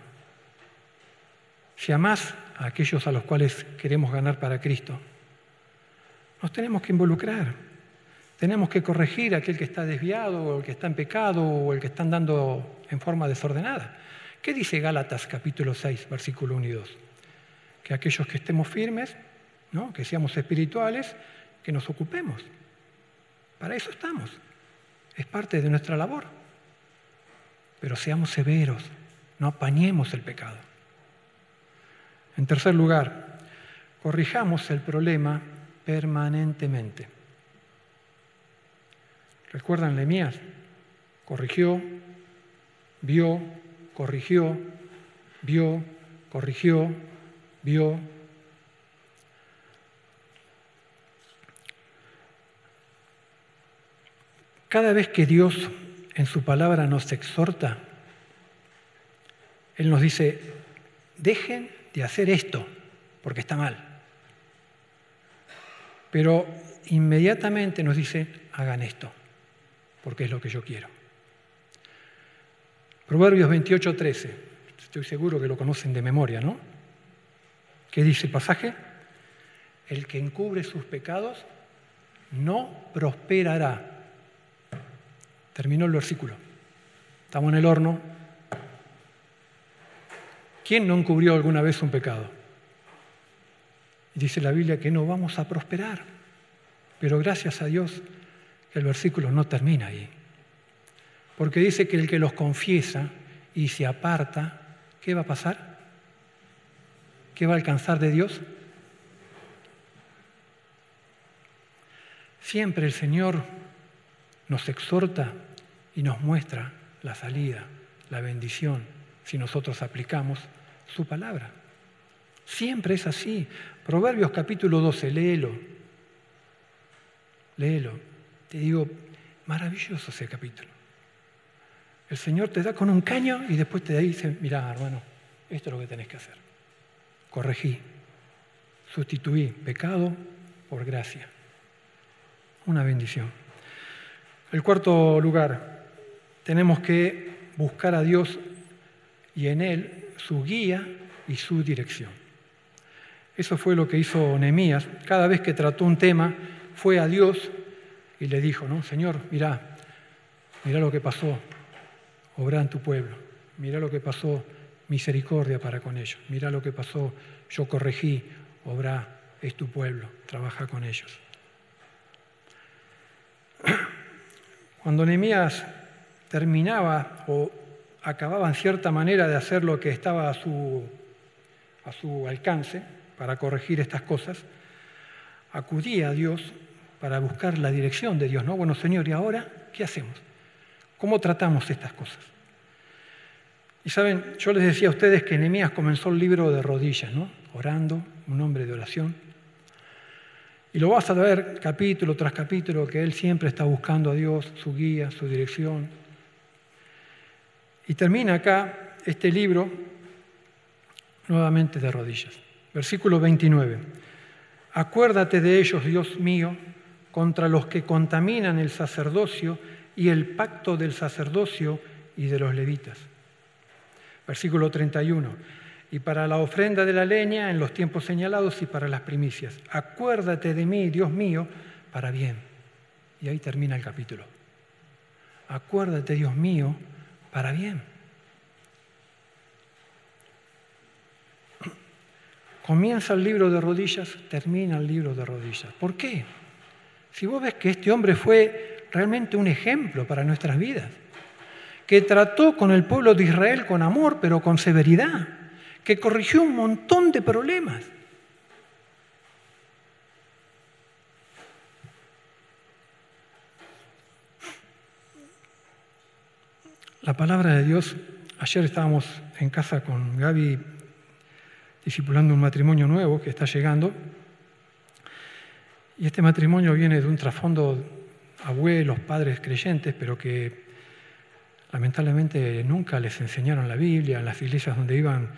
si amás a aquellos a los cuales queremos ganar para Cristo, nos tenemos que involucrar. Tenemos que corregir a aquel que está desviado, o el que está en pecado, o el que está andando en forma desordenada. ¿Qué dice Gálatas capítulo 6, versículo 1 y 2? Que aquellos que estemos firmes que seamos espirituales, que nos ocupemos. Para eso estamos. Es parte de nuestra labor. Pero seamos severos, no apañemos el pecado. En tercer lugar, corrijamos el problema permanentemente. ¿Recuerdan Lemías? Corrigió, vio, corrigió, vio, corrigió, vio, Cada vez que Dios en su palabra nos exhorta, Él nos dice, dejen de hacer esto, porque está mal. Pero inmediatamente nos dice, hagan esto, porque es lo que yo quiero. Proverbios 28, 13, estoy seguro que lo conocen de memoria, ¿no? ¿Qué dice el pasaje? El que encubre sus pecados no prosperará Terminó el versículo. Estamos en el horno. ¿Quién no encubrió alguna vez un pecado? dice la Biblia que no vamos a prosperar. Pero gracias a Dios que el versículo no termina ahí. Porque dice que el que los confiesa y se aparta ¿qué va a pasar? ¿Qué va a alcanzar de Dios? Siempre el Señor nos exhorta y nos muestra la salida, la bendición, si nosotros aplicamos su palabra. Siempre es así. Proverbios capítulo 12, léelo. Léelo. Te digo, maravilloso ese capítulo. El Señor te da con un caño y después te dice, mira, hermano, esto es lo que tenés que hacer. Corregí, sustituí pecado por gracia. Una bendición. El cuarto lugar, tenemos que buscar a Dios y en Él su guía y su dirección. Eso fue lo que hizo Nehemías. Cada vez que trató un tema, fue a Dios y le dijo, ¿no? Señor, mira, mira lo que pasó, obra en tu pueblo, mira lo que pasó, misericordia para con ellos, mira lo que pasó, yo corregí, obra, es tu pueblo, trabaja con ellos. Cuando Nehemías terminaba o acababa en cierta manera de hacer lo que estaba a su, alcance, para corregir estas cosas, acudía a Dios para buscar la dirección de Dios, ¿no? Bueno, Señor, ¿y ahora qué hacemos? ¿Cómo tratamos estas cosas? Y saben, yo les decía a ustedes que Nehemías comenzó el libro de rodillas, ¿no? Orando, un hombre de oración. Y lo vas a ver capítulo tras capítulo que él siempre está buscando a Dios, su guía, su dirección. Y termina acá este libro nuevamente de rodillas. Versículo 29. Acuérdate de ellos, Dios mío, contra los que contaminan el sacerdocio y el pacto del sacerdocio y de los levitas. Versículo 31. Y para la ofrenda de la leña en los tiempos señalados y para las primicias. Acuérdate de mí, Dios mío, para bien. Y ahí termina el capítulo. Acuérdate, Dios mío, para bien. Comienza el libro de rodillas, termina el libro de rodillas. ¿Por qué? Si vos ves que este hombre fue realmente un ejemplo para nuestras vidas, que trató con el pueblo de Israel con amor, pero con severidad, que corrigió un montón de problemas. La palabra de Dios, ayer estábamos en casa con Gaby discipulando un matrimonio nuevo que está llegando. Y este matrimonio viene de un trasfondo abuelos, padres creyentes, pero que lamentablemente nunca les enseñaron la Biblia. En las iglesias donde iban,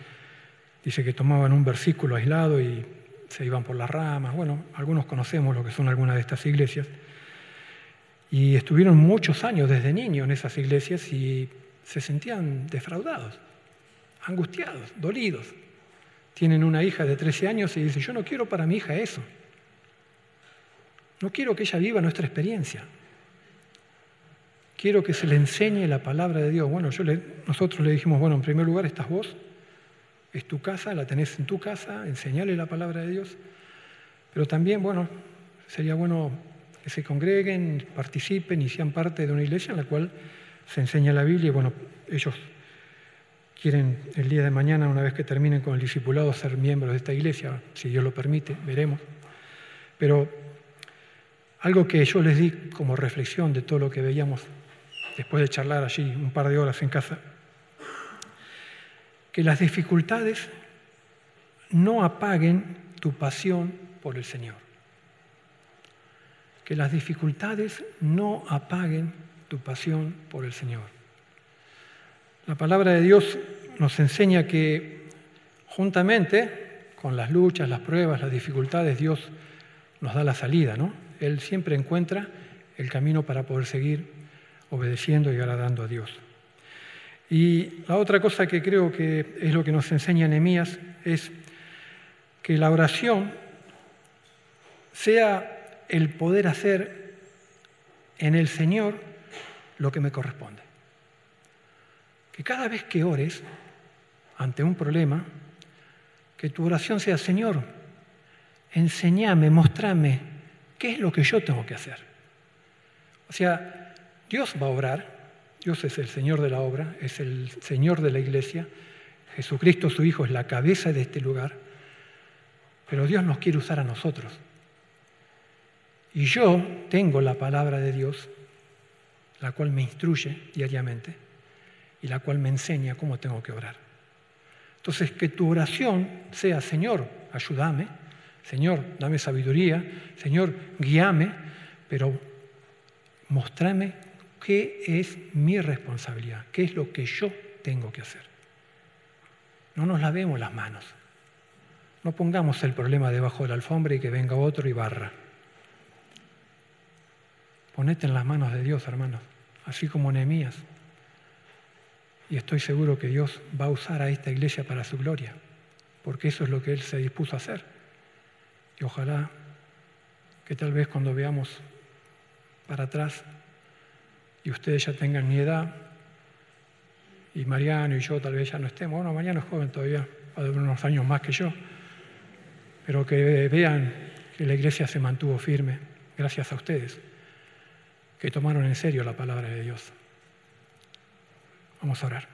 dice que tomaban un versículo aislado y se iban por las ramas. Bueno, algunos conocemos lo que son algunas de estas iglesias. Y estuvieron muchos años desde niños en esas iglesias y se sentían defraudados, angustiados, dolidos tienen una hija de 13 años y dicen, yo no quiero para mi hija eso. No quiero que ella viva nuestra experiencia. Quiero que se le enseñe la palabra de Dios. Bueno, nosotros le dijimos, bueno, en primer lugar estás vos, es tu casa, la tenés en tu casa, enseñale la palabra de Dios. Pero también, bueno, sería bueno que se congreguen, participen y sean parte de una iglesia en la cual se enseña la Biblia y, bueno, ellos quieren el día de mañana, una vez que terminen con el discipulado, ser miembros de esta iglesia, si Dios lo permite, veremos. Pero algo que yo les di como reflexión de todo lo que veíamos después de charlar allí un par de horas en casa, que las dificultades no apaguen tu pasión por el Señor. Que las dificultades no apaguen tu pasión por el Señor. La palabra de Dios nos enseña que juntamente con las luchas, las pruebas, las dificultades, Dios nos da la salida, ¿no? Él siempre encuentra el camino para poder seguir obedeciendo y agradando a Dios. Y la otra cosa que creo que es lo que nos enseña Nehemías es que la oración sea el poder hacer en el Señor lo que me corresponde que cada vez que ores ante un problema, que tu oración sea, Señor, enséñame, mostrame qué es lo que yo tengo que hacer. O sea, Dios va a obrar, Dios es el Señor de la obra, es el Señor de la iglesia, Jesucristo su Hijo es la cabeza de este lugar, pero Dios nos quiere usar a nosotros. Y yo tengo la palabra de Dios, la cual me instruye diariamente y la cual me enseña cómo tengo que orar. Entonces, que tu oración sea, Señor, ayúdame, Señor, dame sabiduría, Señor, guíame, pero mostrame qué es mi responsabilidad, qué es lo que yo tengo que hacer. No nos lavemos las manos. No pongamos el problema debajo de la alfombra y que venga otro y barra. Ponete en las manos de Dios, hermanos, así como Nehemías. Y estoy seguro que Dios va a usar a esta iglesia para su gloria, porque eso es lo que Él se dispuso a hacer. Y ojalá que tal vez cuando veamos para atrás y ustedes ya tengan mi edad, y Mariano y yo tal vez ya no estemos, bueno, Mariano es joven todavía, va de unos años más que yo, pero que vean que la iglesia se mantuvo firme gracias a ustedes, que tomaron en serio la palabra de Dios. Vamos a orar.